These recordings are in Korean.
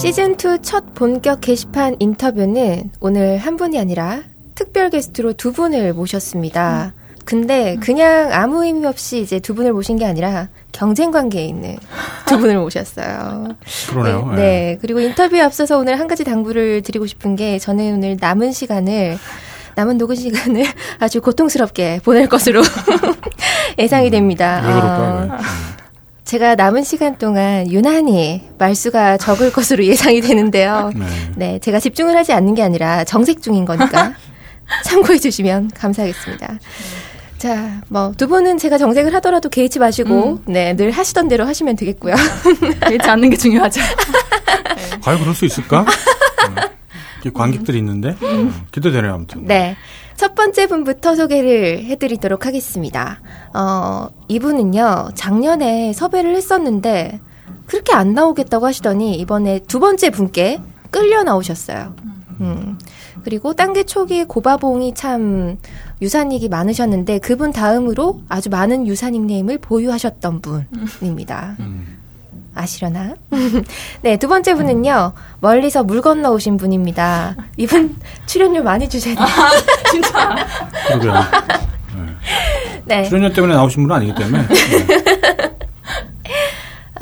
시즌2 첫 본격 게시판 인터뷰는 오늘 한 분이 아니라 특별 게스트로 두 분을 모셨습니다. 근데 그냥 아무 의미 없이 이제 두 분을 모신 게 아니라 경쟁 관계에 있는 두 분을 모셨어요. 그러네요. 네, 네. 그리고 인터뷰에 앞서서 오늘 한 가지 당부를 드리고 싶은 게 저는 오늘 남은 시간을 남은 녹음 시간을 아주 고통스럽게 보낼 것으로 예상이 됩니다. 왜 그럴까요? 왜? 어, 제가 남은 시간 동안 유난히 말수가 적을 것으로 예상이 되는데요. 네. 네, 제가 집중을 하지 않는 게 아니라 정색 중인 거니까 참고해 주시면 감사하겠습니다. 자, 뭐 두 분은 제가 정색을 하더라도 개의치 마시고 네, 늘 하시던 대로 하시면 되겠고요. 개의치 않는 게 중요하죠. 과연 그럴 수 있을까? 네. 관객들이 있는데 음. 기대되네요 아무튼. 네. 첫 번째 분부터 소개를 해드리도록 하겠습니다. 어, 이분은요, 작년에 섭외를 했었는데, 그렇게 안 나오겠다고 하시더니, 이번에 두 번째 분께 끌려 나오셨어요. 음. 그리고 딴게 초기 고바봉이 참 유산익이 많으셨는데, 그분 다음으로 아주 많은 유산 닉네임을 보유하셨던 분입니다. 음. 아시려나? 네, 두 번째 분은요, 멀리서 물 건너 오신 분입니다. 이분 출연료 많이 주셔야 돼요. 진짜. 그러게요. 네. 출연료 때문에 나오신 분은 아니기 때문에. 네.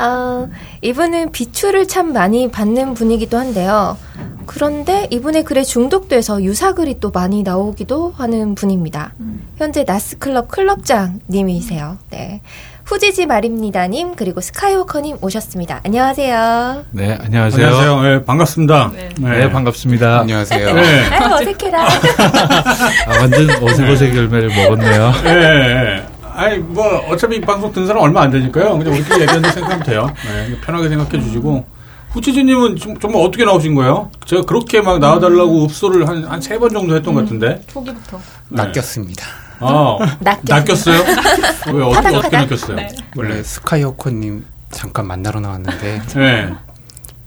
어, 이분은 비추를 참 많이 받는 분이기도 한데요. 그런데 이분의 글에 중독돼서 유사글이 또 많이 나오기도 하는 분입니다. 현재 나스클럽 클럽장님이세요. 네. 후지지 말입니다님 그리고 스카이워커님 오셨습니다. 안녕하세요. 네, 안녕하세요. 안녕하세요. 네, 반갑습니다. 네. 네, 반갑습니다. 안녕하세요. 네. 아유 어색해라. 아, 완전 어색어색 열매를 먹었네요. 네, 네. 아니 뭐 어차피 이 방송 듣는 사람 얼마 안 되니까요. 그냥 우리끼리 얘기하는 생각하면 돼요. 네, 편하게 생각해 주시고 후치즈님은 좀, 정말 어떻게 나오신 거예요? 제가 그렇게 막 나와달라고 읍소를 한 한 세 번 정도 했던 것 같은데. 초기부터. 네. 낚였습니다. 아, 낚였어요. 낚였어요? 왜 어떻게 어떻게. 낚였어요? 네. 원래 스카이워커님 잠깐 만나러 나왔는데 네.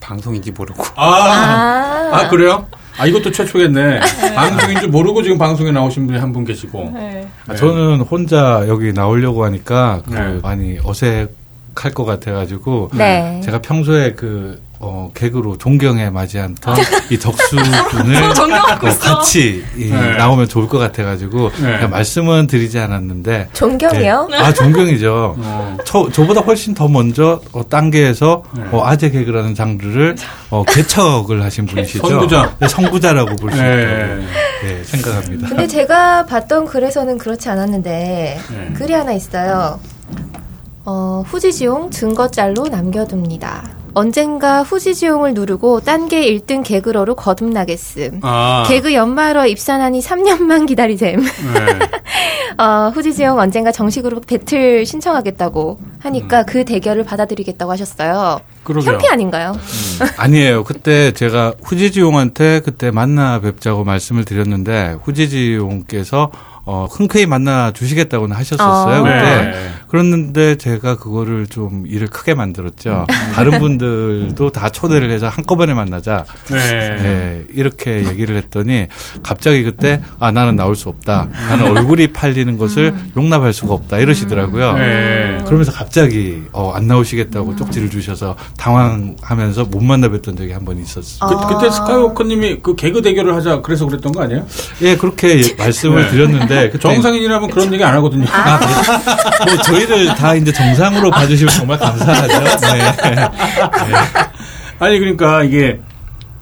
방송인지 모르고 아, 아, 아 그래요? 아 이것도 최초겠네. 방송인 줄 모르고 지금 방송에 나오신 분이 한 분 계시고. 네. 아, 저는 혼자 여기 나오려고 하니까 그 네. 많이 어색할 것 같아가지고 네. 제가 평소에 그 어, 개그로 존경에 맞이한던 이 덕수 분을 존경하고 어. 같이 이, 네. 나오면 좋을 것 같아가지고 네. 그냥 말씀은 드리지 않았는데 존경이요? 네. 아 존경이죠. 어. 저, 저보다 훨씬 더 먼저 어, 단계에서 네. 어, 아재 개그라는 장르를 어, 개척을 하신 분이시죠. 선구자. 네, 선구자라고 볼수 네. 있다고 네, 생각합니다. 근데 제가 봤던 글에서는 그렇지 않았는데 네. 글이 하나 있어요. 어, 후지지용 증거짤로 남겨둡니다. 언젠가 후지지용을 누르고 딴게 1등 개그러로 거듭나겠음. 아. 개그 연말어 입산하니 3년만 기다리셈. 네. 어, 후지지용 언젠가 정식으로 배틀 신청하겠다고 하니까 그 대결을 받아들이겠다고 하셨어요. 음. 그러게요. 현피 아닌가요? 아니에요. 그때 제가 후지지용한테 그때 만나 뵙자고 말씀을 드렸는데 후지지용께서 어, 흔쾌히 만나 주시겠다고는 하셨었어요. 어. 그때 네. 그랬는데 제가 그거를 좀 일을 크게 만들었죠. 다른 분들도 다 초대를 해서 한꺼번에 만나자. 네. 네, 이렇게 얘기를 했더니 갑자기 그때 아 나는 나올 수 없다. 나는 얼굴이 팔리는 것을 용납할 수가 없다. 이러시더라고요. 네. 그러면서 갑자기 어, 안 나오시겠다고 쪽지를 주셔서 당황하면서 못 만나 뵀던 적이 한 번 있었어요. 그, 아. 그때 스카이워커님이 그 개그 대결을 하자 그래서 그랬던 거 아니에요? 예, 그렇게 예, 말씀을 네. 드렸는데 정상인이라면 그런 얘기 안 하거든요. 아, 네. 뭐 저희 를 다 이제 정상으로 봐주시면 정말 감사하죠. 네. 아니 그러니까 이게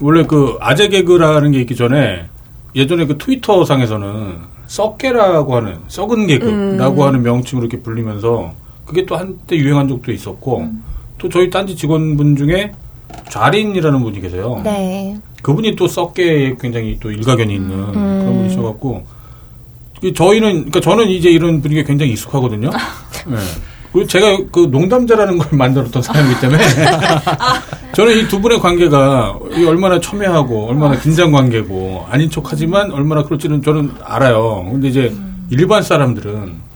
원래 그 아재 개그라는 게 있기 전에 예전에 그 트위터 상에서는 썩개라고 하는 썩은 개그라고 하는 명칭으로 이렇게 불리면서 그게 또 한때 유행한 적도 있었고 또 저희 딴지 직원분 중에 좌린이라는 분이 계세요. 네. 그분이 또 썩개에 굉장히 또 일가견이 있는 그런 분이셔갖고 이 저희는 그러니까 저는 이제 이런 분위기에 굉장히 익숙하거든요. 네. 그리고 제가 그 농담자라는 걸 만들었던 사람이기 때문에 저는 이 두 분의 관계가 이 얼마나 첨예하고 얼마나 긴장 관계고 아닌 척하지만 얼마나 그럴지는 저는 알아요. 근데 이제 일반 사람들은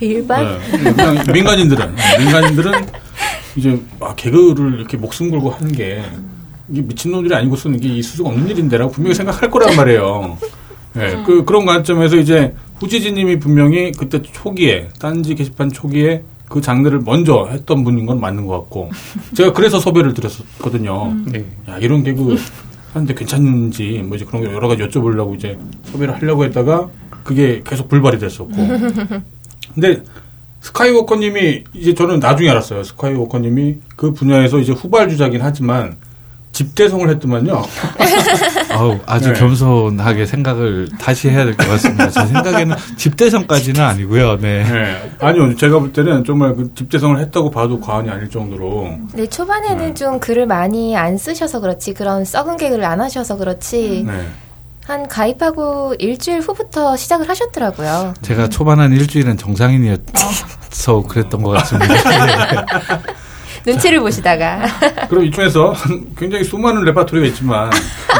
일반? 네, 그냥 민간인들은 민간인들은 이제 아, 개그를 이렇게 목숨 걸고 하는 게 이게 미친놈들이 아니고서는 이게 있을 수가 없는 일인데라고 분명히 생각할 거란 말이에요. 네, 그 그런 관점에서 이제 후지지님이 분명히 그때 초기에 딴지 게시판 초기에 그 장르를 먼저 했던 분인 건 맞는 것 같고 제가 그래서 섭외를 드렸었거든요. 네. 야 이런 개그 하는데 괜찮은지 뭐 이제 그런 거 여러 가지 여쭤보려고 이제 섭외를 하려고 했다가 그게 계속 불발이 됐었고 근데 스카이워커님이 이제 저는 나중에 알았어요. 스카이워커님이 그 분야에서 이제 후발주자긴 하지만 집대성을 했더만요. 아우, 아주 네. 겸손하게 생각을 다시 해야 될 것 같습니다. 제 생각에는 집대성까지는 아니고요. 네. 네. 아니요, 제가 볼 때는 정말 그 집대성을 했다고 봐도 과언이 아닐 정도로. 네, 초반에는 네. 좀 글을 많이 안 쓰셔서 그렇지, 그런 썩은 개그를 안 하셔서 그렇지, 네. 한 가입하고 일주일 후부터 시작을 하셨더라고요. 제가 초반 한 일주일은 정상인이어서 그랬던 것 같습니다. 네. 눈치를 보시다가. 그럼 이쪽에서 굉장히 수많은 레파토리가 있지만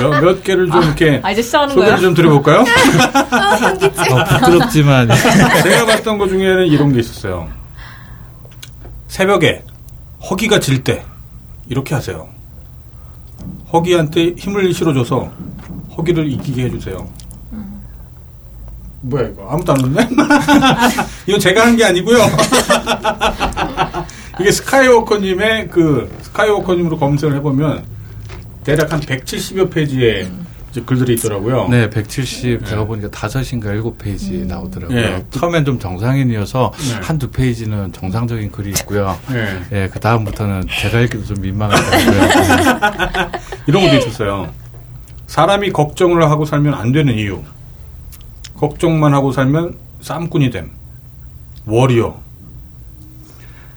몇, 몇 개를 좀 이렇게 아, 이제 시작하는 소개를? 좀 드려볼까요? 어, 부끄럽지만 제가 봤던 것 중에는 이런 게 있었어요. 새벽에 허기가 질 때 이렇게 하세요. 허기한테 힘을 실어줘서 허기를 이기게 해주세요. 뭐야 이거 아무도 안 웃네? 이건 제가 한 게 아니고요. 이게 스카이워커님의 그 스카이워커님으로 검색을 해보면 대략 한 170여 페이지의 이제 글들이 있더라고요. 네, 170 제가 보니까 다섯인가 일곱 페이지 음. 나오더라고요. 예. 처음엔 좀 정상인이어서 네. 한두 페이지는 정상적인 글이 있고요. 네. 예, 그 다음부터는 제가 읽기도 좀 민망하더라고요. 이런 것도 있었어요. 사람이 걱정을 하고 살면 안 되는 이유. 걱정만 하고 살면 쌈꾼이 됨. 워리어.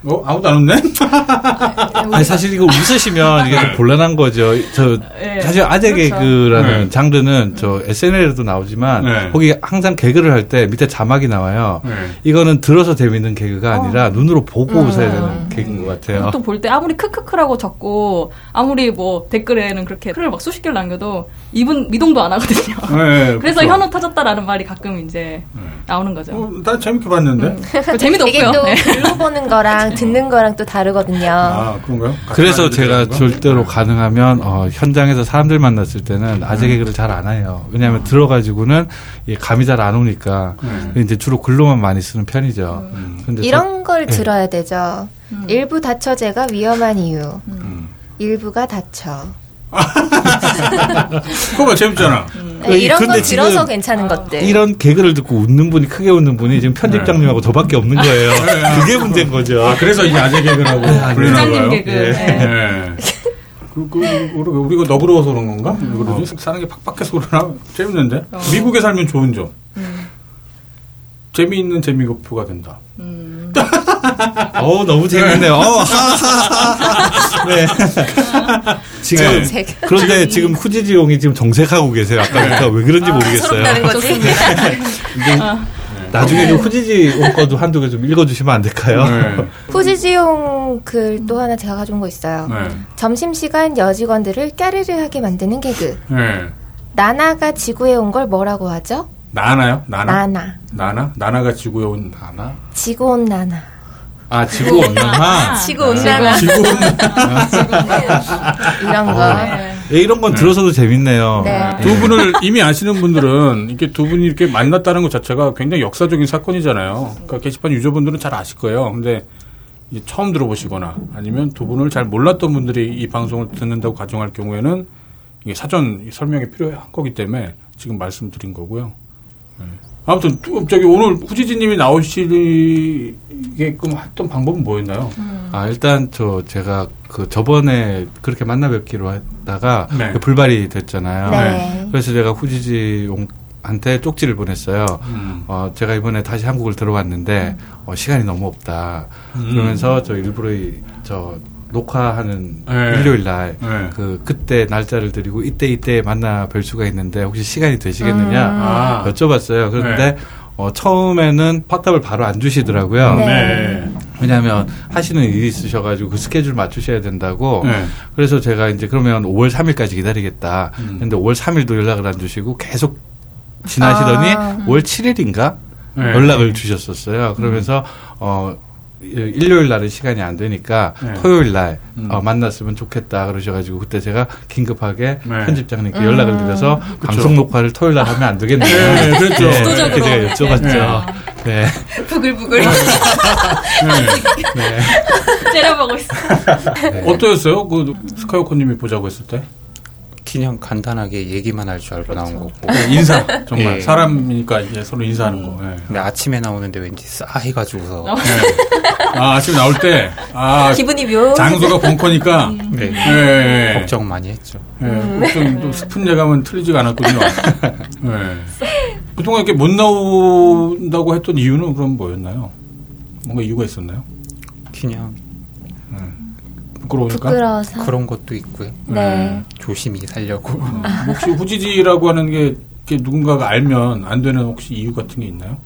어? 아무도 안 웃네? 아니 사실 이거 웃으시면 이게 좀 곤란한 거죠. 저 예. 사실 아재 그렇죠. 개그라는 네. 장르는 저 SNL에도 나오지만 네. 거기 항상 개그를 할 때 밑에 자막이 나와요. 네. 이거는 들어서 재밌는 개그가 아니라 눈으로 보고 음. 웃어야 되는 개그인 것 같아요. 보통 볼 때 아무리 크크크라고 적고 아무리 뭐 댓글에는 그렇게 글을 막 수십 개를 남겨도 이분 미동도 안 하거든요. 네, 그래서 그쵸. 현우 터졌다라는 말이 가끔 이제 나오는 거죠. 어, 난 재밌게 봤는데. 그 재미도 이게 없고요. 또 네. 글로 보는 거랑 듣는 거랑 또 다르거든요. 아, 그런가요? 그래서 제가? 절대로 네. 가능하면 어, 현장에서 사람들 만났을 때는 아재 개그를 잘 안 해요. 왜냐하면 들어가지고는 이 감이 잘 안 오니까 네. 이제 주로 글로만 많이 쓰는 편이죠. 음. 근데 저- 이런 걸 네. 들어야 되죠. 일부 다처제가 위험한 이유. 음. 일부가 다쳐. 그거 봐, 재밌잖아. 네, 이런 근데 건 들어서 지금 괜찮은 것들. 이런 개그를 듣고 웃는 분이 크게 웃는 분이 지금 편집장님하고 저밖에 없는 거예요. 그게 문제인 거죠. 아, 그래서 이제 아재 개그라고 불리나 부장님 봐요. 개그. 예. 네. 네. 그, 그, 우리, 우리가 너그러워서 그런 건가? 왜 그러지? 사는 게 팍팍해서 그러나? 재밌는데? 미국에 살면 좋은 점. 재미있는 재미표가 된다. 어 너무 재밌네요. 어. 네. 지금 정색. 그런데 지금 후지지용이 지금 정색하고 계세요. 아까부터 왜 그런지 모르겠어요. 서럽다는 거지. 나중에 좀 후지지용 거도 한두 개 좀 읽어주시면 안 될까요? 네. 후지지용 글 또 하나 제가 가져온 거 있어요. 네. 점심시간 여직원들을 까르르하게 만드는 개그. 네. 나나가 지구에 온 걸 뭐라고 하죠? 나나요? 나나? 나나. 나나? 나나가 지구에 온 하나? 지구 온 나나. 아 지구 온난화. 지구 온 나나. 지구 온 이런 거. 네. 예, 이런 건 들어서도 재밌네요. 네. 두 분을 이미 아시는 분들은 이렇게 두 분이 이렇게 만났다는 것 자체가 굉장히 역사적인 사건이잖아요. 그러니까 게시판 유저분들은 잘 아실 거예요. 근데 이제 처음 들어보시거나 아니면 두 분을 잘 몰랐던 분들이 이 방송을 듣는다고 가정할 경우에는 이게 사전 설명이 필요한 거기 때문에 지금 말씀드린 거고요. 네. 아무튼 또 저기 오늘 후지진님이 나오시게끔 했던 방법은 뭐였나요? 아 일단 저 제가 그 저번에 그렇게 만나 뵙기로 했다가 네. 그 불발이 됐잖아요. 네. 그래서 제가 후지지용한테 쪽지를 보냈어요. 음. 어, 제가 이번에 다시 한국을 들어왔는데 어, 시간이 너무 없다. 음. 그러면서 저 일부러 이, 저 녹화하는 네. 일요일 날 네. 그 그때 날짜를 드리고 이때 이때 만나 뵐 수가 있는데 혹시 시간이 되시겠느냐 아. 여쭤봤어요. 그런데 네. 어, 처음에는 확답을 바로 안 주시더라고요. 네. 네. 왜냐하면 하시는 일이 있으셔가지고 그 스케줄 맞추셔야 된다고. 네. 그래서 제가 이제 그러면 5월 3일까지 기다리겠다. 음. 근데 5월 3일도 연락을 안 주시고 계속 지나시더니 아. 5월 7일인가 네. 연락을 주셨었어요. 그러면서 어 일요일 날은 시간이 안 되니까 네. 토요일 날 음. 어, 만났으면 좋겠다 그러셔가지고 그때 제가 긴급하게 네. 편집장님께 연락을 드려서 그쵸. 방송 녹화를 토요일 날 하면 안 되겠냐. 네, 그렇죠. 그렇게 제가 여쭤봤죠. 네. 부글부글 네. 째려보고 있어. 어떠셨어요? 그 스카이워커님이 보자고 했을 때 그냥 간단하게 얘기만 할 줄 알고 나온 거고. 인사 정말 예. 사람이니까 이제 서로 인사하는 거. 예. 근데 아침에 나오는데 왠지 싸 해가지고서. 아 아침에 나올 때 아 기분이 묘. 장소가 벙커니까 네. 예, 예. 걱정 많이 했죠. 예, 걱정 또 스푼 예감은 틀리지가 않았거든요. 예. 그동안 이렇게 못 나온다고 했던 이유는 그럼 뭐였나요? 뭔가 이유가 있었나요? 그냥 부끄러우니까. 부끄러워서. 그런 것도 있고요. 네. 조심히 살려고. 음, 혹시 후지지라고 하는 게 이렇게 누군가가 알면 안 되는 혹시 이유 같은 게 있나요?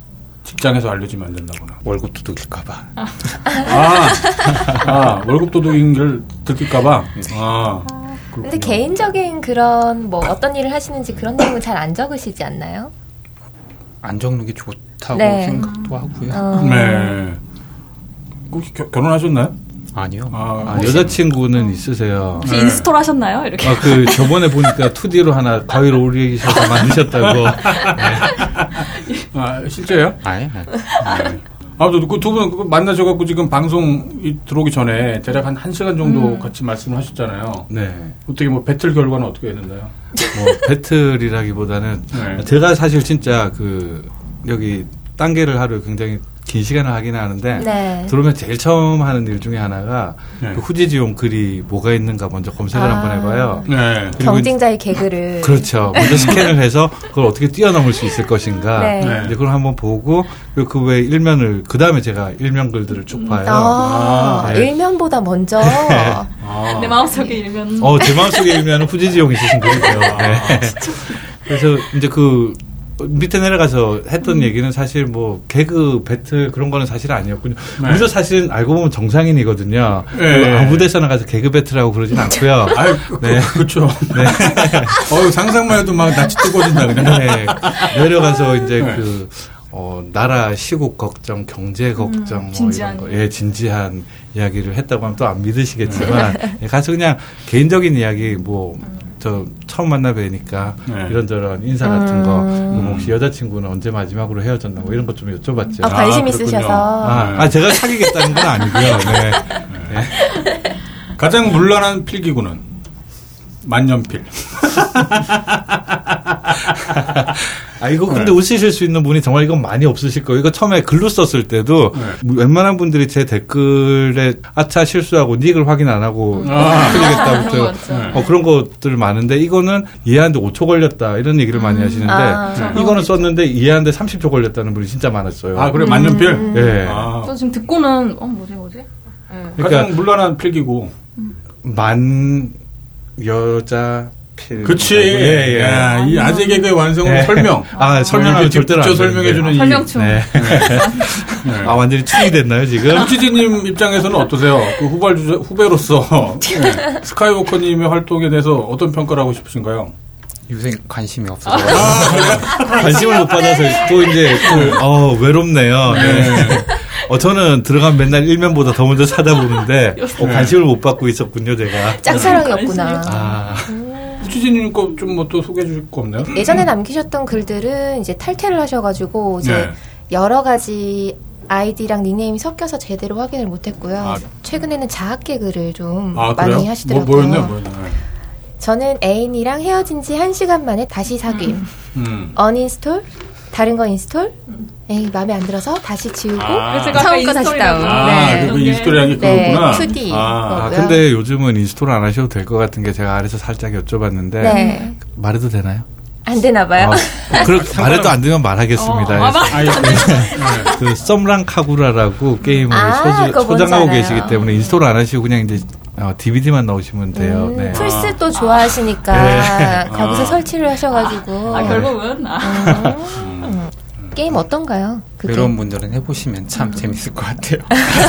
직장에서 알려지면 안 된다거나. 월급 도둑일까봐. 아, 아 월급 도둑인 걸 들킬까봐. 아, 근데 그렇군요. 개인적인 그런 뭐 어떤 일을 하시는지 그런 내용은 잘 안 적으시지 않나요? 안 적는 게 좋다고 네. 생각도 하고요. 어. 네. 혹시 겨- 결혼하셨나요? 아니요. 아, 아, 여자친구는 있으세요. 혹시 install 하셨나요? 이렇게. 아, 그, 저번에 보니까 2D로 하나 가위로 올리셔서 만드셨다고. 아, 실제예요? 아예. 아무튼 그두 분 만나셔갖고 지금 방송 이 들어오기 전에 대략 한 1시간 정도 같이 말씀을 하셨잖아요. 네. 어떻게 뭐 배틀 결과는 어떻게 됐는데요? 뭐, 배틀이라기보다는, 네. 제가 사실 진짜 그, 여기, 단계를 하루 굉장히 긴 시간을 하긴 하는데, 네. 들어오면 제일 처음 하는 일 중에 하나가, 네. 그 후지지용 글이 뭐가 있는가 먼저 검색을 아. 한번 해봐요. 네. 경쟁자의 개그를. 그렇죠. 먼저 스캔을 해서 그걸 어떻게 뛰어넘을 수 있을 것인가. 네. 네. 이제 그걸 한번 보고 그리고 그 외에 일면을 그 다음에 제가 일면 글들을 쭉 봐요. 아, 아, 네. 일면보다 먼저. 아. 내 마음속에 일면. 어, 제 마음속에 일면은 후지지용이 쓰신 글이죠. 아. 네. 그래서 이제 그 밑에 내려가서 했던 얘기는 사실 뭐 개그 배틀 그런 거는 사실 아니었군요. 네. 우리도 사실은 알고 보면 정상인이거든요. 네. 아무 데서나 가서 개그 배틀하고 그러진 않고요. 아유, 그, 네. 그, 그렇죠. 어유 상상만 해도 막 낯이 뜨거워진다 그냥. 네. 내려가서 이제 네. 그, 어, 나라 시국 걱정, 경제 걱정, 뭐 진지한. 이런 거, 예, 진지한 이야기를 했다고 하면 또 안 믿으시겠지만, 예, 가서 그냥 개인적인 이야기, 뭐, 저 처음 만나 뵈니까 네. 이런저런 인사 같은 거, 그럼 혹시 여자친구는 언제 마지막으로 헤어졌나, 뭐 이런 것 좀 여쭤봤죠. 아, 관심 아. 있으셔서. 아, 아, 제가 사귀겠다는 건 아니고요. 네. 가장 문란한 필기구는 만년필. 아, 이거 근데 네. 웃으실 수 있는 분이 정말 이건 많이 없으실 거예요. 이거 처음에 글로 썼을 때도 네. 웬만한 분들이 제 댓글에 아차 실수하고 닉을 확인 안 하고 아. 틀리겠다부터. 네. 어, 그런 것들 많은데 이거는 이해하는데 5초 걸렸다 이런 얘기를 많이 하시는데 아. 이거는 썼는데 이해하는데 30초 걸렸다는 분이 진짜 많았어요. 아, 그래, 만년필? 예. 아, 저 지금 듣고는 어 뭐지 뭐지? 예. 그러니까 가장 문란한 필기구. 만 여자 필. 그치. 예, 예. 야, 이 아재 개그의 완성은 예. 설명. 아, 이렇게 절대로 안. 설명해주는 이. 설명충. 네. 아, 완전히 충이 됐나요, 지금? 후지지님 입장에서는 어떠세요? 그 후발 주자, 후배로서 예. 스카이워커님의 활동에 대해서 어떤 평가를 하고 싶으신가요? 요새 관심이 없어서. 관심을 못 받아서 또 이제 그, 어, 외롭네요. 네. 어, 저는 들어간 맨날 일면보다 더 먼저 찾아보는데, 어, 관심을 못 받고 있었군요, 제가. 짝사랑이었구나. 아, 후지지님 거 좀 뭐 또 소개해 주실 거 없나요? 예전에 남기셨던 글들은 이제 탈퇴를 하셔가지고 이제 네. 여러 가지 아이디랑 닉네임이 섞여서 제대로 확인을 못했고요. 아. 최근에는 자학 개그를 좀 아, 많이 그래요? 하시더라고요. 뭐, 뭐였나요, 뭐였나요? 저는 애인이랑 헤어진 지 한시간 만에 다시 사귐. 음. uninstall? 다른 거 install? 에이, 마음에 안 들어서 다시 지우고 아. 처음 거 다시. 다운. 아, 네. 그리고 install한 게 네, 그거구나. 2D. 아, 아. 근데 요즘은 install 안 하셔도 될 것 같은 게 제가 아래서 살짝 여쭤봤는데, 네. 말해도 되나요? 안 되나 봐요. 아, 그렇게 말해도 안 되면 말하겠습니다. 어, 아, 말- 아이, 네. 그 섬란 카구라라고 게임을 아, 소주, 소장하고 알아요. 계시기 때문에 install 안 하시고 그냥 이제 어, DVD만 넣으시면 돼요. 음, 네. 플스 또 좋아하시니까 네. 거기서 아. 설치를 하셔가지고 아 결국은 아. 음. 게임 어떤가요? 그 외로운 분들은 해보시면 참 재밌을 것 같아요.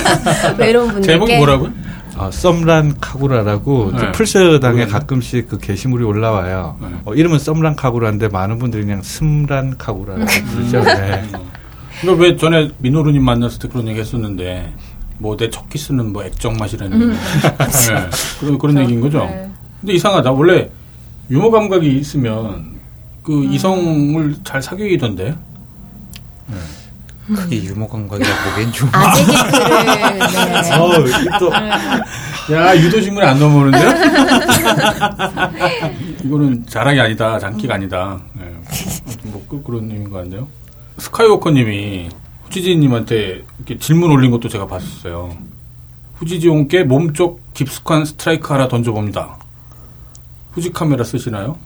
외로운 분들께 제목이 뭐라고요? 어, 섬란 카구라라고 네. 플스당에 모르겠네. 가끔씩 그 게시물이 올라와요. 네. 어, 이름은 섬란 카구라인데 많은 분들이 그냥 슴란 카구라라고 부르죠. 네. 이거 왜 전에 민호루님 만났을 때 그런 얘기 했었는데, 뭐 내 첫 키스는 뭐 액정 맛이라는 네. 그런 그런 얘기인 거죠. 네. 근데 이상하다. 원래 유머 감각이 있으면 그 이성을 잘 사귀던데. 그게 유머 감각이라 보기엔 좀 아재 개그를 네. 어, 또야 유도 질문이 안 넘어오는데요? 이거는 자랑이 아니다, 장기가 아니다. 네. 아무튼 뭐 그, 그런 의미인 것 같네요. 스카이워커 님이 후지지 님한테 이렇게 질문 올린 것도 제가 봤었어요. 후지지용께 몸쪽 깊숙한 스트라이크 하나 던져봅니다. 후지 카메라 쓰시나요?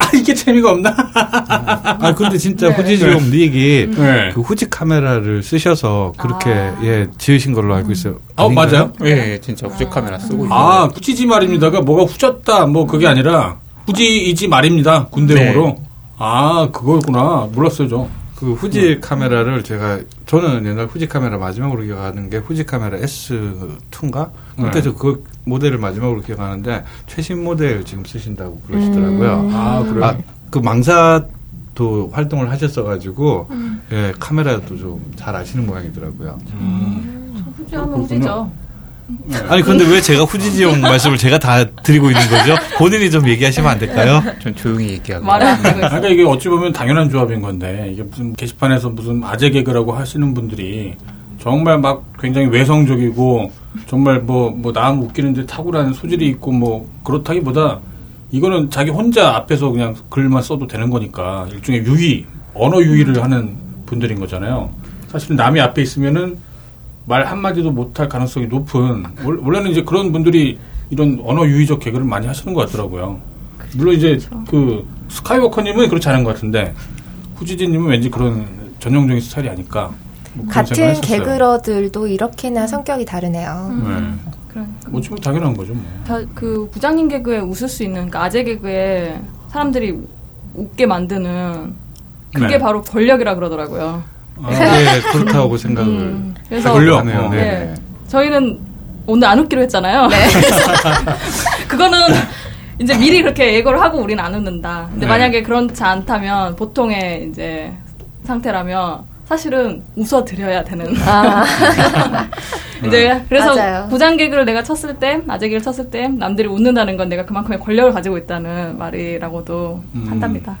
아 이게 재미가 없나? 아 근데 진짜 후지지용 리액이 네. 그 후지 카메라를 쓰셔서 그렇게 예 지으신 걸로 알고 있어요. 어 아닌가요? 맞아요? 예, 예, 진짜 후지 카메라 쓰고 있어요. 아 후지지 말입니다가 뭐가 후졌다 뭐 그게 아니라 후지이지 말입니다 군대용으로. 아 그거였구나 몰랐어요 저. 그 후지 카메라를 제가 저는 옛날 후지 카메라 마지막으로 기억하는 게 후지 카메라 S2인가 그때 네. 저그 모델을 마지막으로 기억하는데 최신 모델 지금 쓰신다고 그러시더라고요. 아 그래요? 아, 그 망사도 활동을 하셨어가지고 예 카메라도 좀 잘 아시는 모양이더라고요. 후지하면 후지죠. 아니 근데 왜 제가 후지지용 말씀을 제가 다 드리고 있는 거죠? 본인이 좀 얘기하시면 안 될까요? 전 조용히 얘기하고. 그러니까 이게 어찌 보면 당연한 조합인 건데 이게 무슨 게시판에서 무슨 아재 개그라고 하시는 분들이 정말 막 굉장히 외성적이고 정말 뭐뭐남 웃기는데 탁월한 소질이 있고 뭐 그렇다기보다 이거는 자기 혼자 앞에서 그냥 글만 써도 되는 거니까 일종의 유희 언어 유희를 하는 분들인 거잖아요. 사실 남이 앞에 있으면은 말 한마디도 못할 가능성이 높은 원- 원래는 이제 그런 분들이 이런 언어 유희적 개그를 많이 하시는 것 같더라고요. 물론 이제 그 스카이워커님은 그렇지 않은 것 같은데 후지진님은 왠지 그런 전형적인 스타일이 아닐까. 뭐 같은. 개그러들도 이렇게나 성격이 다르네요. 네. 그러니까. 뭐 지금 당연한 거죠. 뭐. 다 그 부장님 개그에 웃을 수 있는 그러니까 아재 개그에 사람들이 웃게 만드는 그게 네. 바로 권력이라 그러더라고요. 아, 예 그렇다고 생각을 음, 그래서 권력. 하네요. 어. 네. 네. 저희는 오늘 안 웃기로 했잖아요. 그래서 그거는 이제 미리 그렇게 예고를 하고 우리는 안 웃는다. 근데 네. 만약에 그렇지 않다면 보통의 이제 상태라면 사실은 웃어 드려야 되는. 아, 이제 그래서 맞아요. 부장 개그를 내가 쳤을 때 아재 개그를 쳤을 때 남들이 웃는다는 건 내가 그만큼의 권력을 가지고 있다는 말이라고도 음. 한답니다.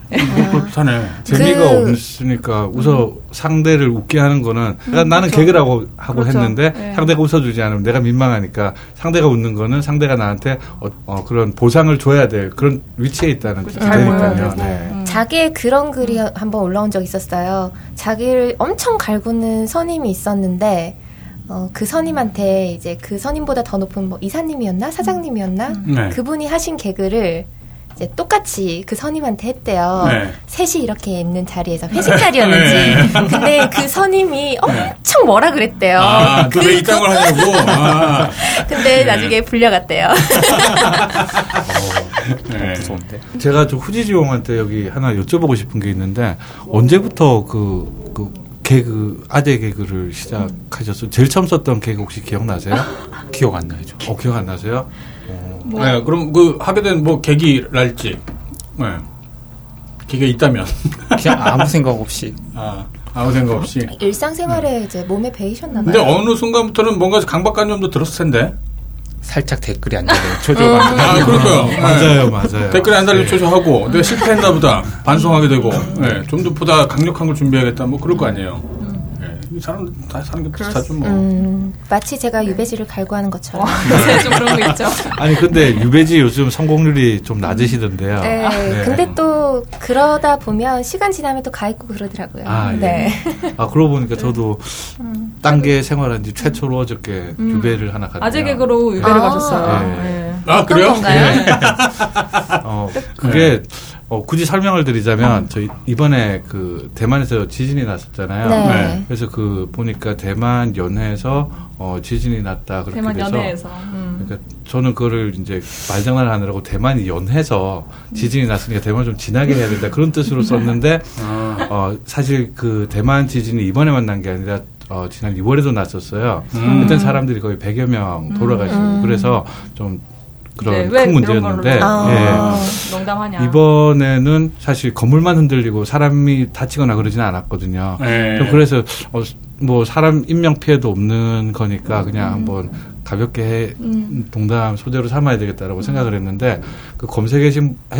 뭐 그렇다네. 재미가 그- 없으니까 웃어 상대를 웃게 하는 거는 그러니까 나는 개그라고 하고 그렇죠. 했는데 네. 상대가 웃어주지 않으면 내가 민망하니까 상대가 웃는 거는 상대가 나한테 어, 어, 그런 보상을 줘야 될 그런 위치에 있다는 그렇죠. 뜻이니까요. 네. 음. 자기의 그런 글이 한번 올라온 적 있었어요. 자기를 엄청 갈구는 선임이 있었는데 어, 그 선임한테 이제 그 선임보다 더 높은 뭐 이사님이었나 사장님이었나 네. 그분이 하신 개그를 이제 똑같이 그 선임한테 했대요. 네. 셋이 이렇게 있는 자리에서 회식 자리였는지. 근데 그 선임이 엄청 뭐라 그랬대요. 아, 너왜 이딴 걸 하냐고. 아. 근데 나중에 불려갔대요. 네. 무서운데. 제가 좀 후지지용한테 여기 하나 여쭤보고 싶은 게 있는데 언제부터 그, 그 개그 아재 개그를 시작하셨어요? 제일 처음 썼던 개그 혹시 기억나세요? 기억 안 저. 어 기억 안 나세요? 네, 그럼 그 하게 된 뭐 계기랄지. 네. 계기가 있다면. 그냥 아무 생각 없이. 아, 아무 생각 없이. 일상생활에 이제 몸에 배이셨나 근데 봐요. 어느 순간부터는 뭔가 강박관념도 들었을 텐데. 살짝 댓글이 안 달려요. 초조감. 아, 그러니까요. 네. 맞아요, 맞아요. 댓글에 안 달리면 초조하고, 내가 실패했나 보다. 반성하게 되고, 네, 좀더 보다 강력한 걸 준비해야겠다. 뭐 그럴 거 아니에요. 네, 이 사람 다 사는 게 비슷하죠, 뭐. 음, 마치 제가 유배지를 갈구하는 것처럼. 네, 좀 그런 거 있죠. 아니 근데 유배지 요즘 성공률이 좀 낮으시던데요. 네, 네. 근데 또 그러다 보면 시간 지나면 또 가 있고 그러더라고요. 아, 예. 네. 아 그러고 보니까 저도 딴게 생활한 지 최초로 어저께 유배를 하나 갔네요. 아재 개그로 유배를 아. 가셨어요. 네. 네. 아, 그래요? 건가요? 네. 어, 그게 어, 굳이 설명을 드리자면 저희 이번에 그 대만에서 지진이 났었잖아요. 네. 네. 그래서 그 보니까 대만 연해에서 어, 지진이 났다 그렇게 대만 돼서 연애에서. 음. 그러니까 저는 그거를 이제 말장난을 하느라고 대만이 연해서 지진이 났으니까 대만 좀 진하게 해야 된다 그런 뜻으로 썼는데 아, 어, 사실 그 대만 지진이 이번에만 난 게 아니라 어, 지난 2월에도 났었어요. 음. 그때 사람들이 거의 100여 명 돌아가시고 음. 그래서 좀 그런 네, 왜큰 문제였는데 걸로 아. 예. 농담하냐. 이번에는 사실 건물만 흔들리고 사람이 다치거나 그러지는 않았거든요. 네. 좀 그래서 어, 뭐 사람 인명 피해도 없는 거니까 그냥 한번 가볍게 해, 음. 동담 소재로 삼아야 되겠다라고 생각을 했는데 그 검색해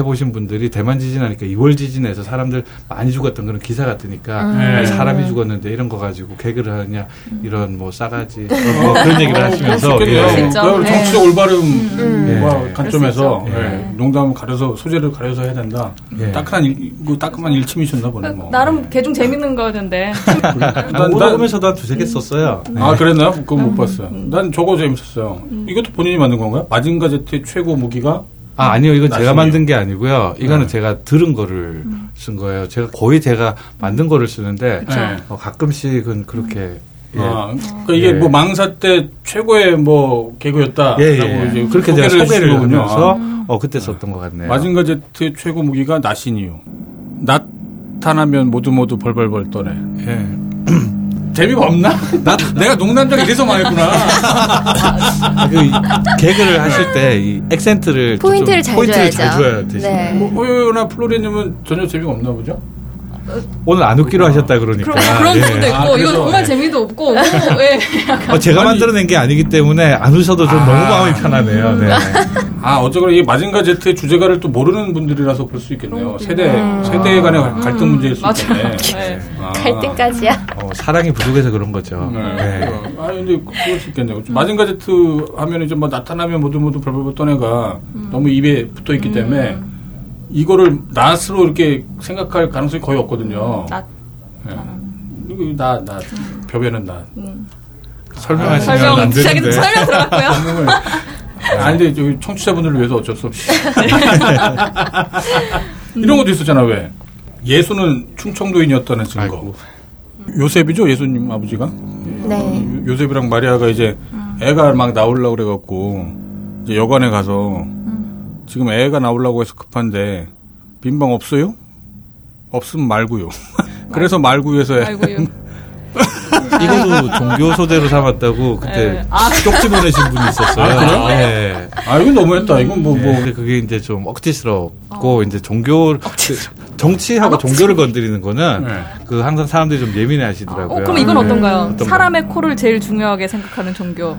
보신 분들이 대만 지진하니까 2월 지진에서 사람들 많이 죽었던 그런 기사가 뜨니까 음. 네. 사람이 죽었는데 이런 거 가지고 개그를 하냐 이런 뭐 싸가지 뭐 그런 얘기를 하시면서 그럴 수 있겠네요. 예. 네. 정치적 올바름과 예. 관점에서 그럴 수 있죠. 예. 농담을 가려서 소재를 가려서 해야 된다. 예. 따끈한 일, 그 따끔한 일침이셨나 보네. 뭐. 나름 개중 재밌는 거였는데. 난 난- 오다 보면서도 한 두세 개 썼어요. 네. 아 그랬나요? 그건 못 봤어요. 난 저거 재밌 었어요. 이것도 본인이 만든 건가요? 마징가 제트의 최고 무기가 아, 아니요. 이건 제가 나중에요. 만든 게 아니고요. 이거는 네. 제가 들은 거를 쓴 거예요. 제가 거의 제가 만든 거를 쓰는데 네. 어, 가끔씩은 그렇게 예. 아, 그러니까 이게 예. 뭐 망사 때 최고의 뭐 개그였다라고 예, 예. 이제 그렇게 제가 소개를. 하면서 음. 어 그때 썼던 것 같네요. 마징가 제트의 최고 무기가 낫이니요. 나타나면 모두 모두 벌벌벌 떠네. 예. 재미가 없나? 나 내가 농담장 이래서 망했구나. 아, 그 이- 개그를 하실 때 이 액센트를 좀- 포인트를 잘 포인트를 줘야죠. 잘 줘야 되시 네. 뭐 호요나 플로리님은 전혀 재미가 없나 보죠? 오늘 안 웃기로 하셨다 그러니까. 그런, 그런 예. 분도 있고, 아, 이건 정말 예. 재미도 없고, 너무, 예. 어, 제가 아니- 만들어낸 게 아니기 때문에 안 웃어도 좀 아. 너무 마음이 편하네요. 네. 아 어쩌거나 이 마징가 제트의 주제가를 또 모르는 분들이라서 그럴 수 있겠네요. 세대 세대 간의 갈등 문제일 수. 있겠네. 네. 아. 갈등까지야. 어, 사랑이 부족해서 그런 거죠. 네. 네. 아 근데 그럴 수 있겠네요. 마징가 제트 하면 이제 뭐 나타나면 모두 모두 벌벌벌 떠내가 너무 입에 붙어 있기 때문에 이거를 낫으로 이렇게 생각할 가능성이 거의 없거든요. 낫. 네. 나, 나, 벼베는 나. 설명하시면 설명, 안 되는데. 설명 들어갔고요. 아니, 근데 저기 청취자분들을 위해서 어쩔 수 없이. 이런 것도 있었잖아, 왜? 예수는 충청도인이었다는 증거. 아이고. 요셉이죠, 예수님 아버지가? 네. 요- 요셉이랑 마리아가 이제 애가 막 나오려고 그래갖고, 이제 여관에 가서, 지금 애가 나오려고 해서 급한데, 빈방 없어요? 없으면 말고요. 그래서 말고요에서 아이고요. 이것도 종교 소재로 삼았다고 그때 네. 아. 쪽지 보내신 분이 있었어요. 아, 그래요? 네. 아, 이건 너무했다. 이건 뭐, 뭐. 근데 그게 이제 좀 억지스럽고 이제 종교 그 정치하고 종교를 건드리는 거는 네. 그 항상 사람들이 좀 예민해 하시더라고요. 어, 그럼 이건 어떤가요? 어떤 거? 사람의 코를 제일 중요하게 생각하는 종교.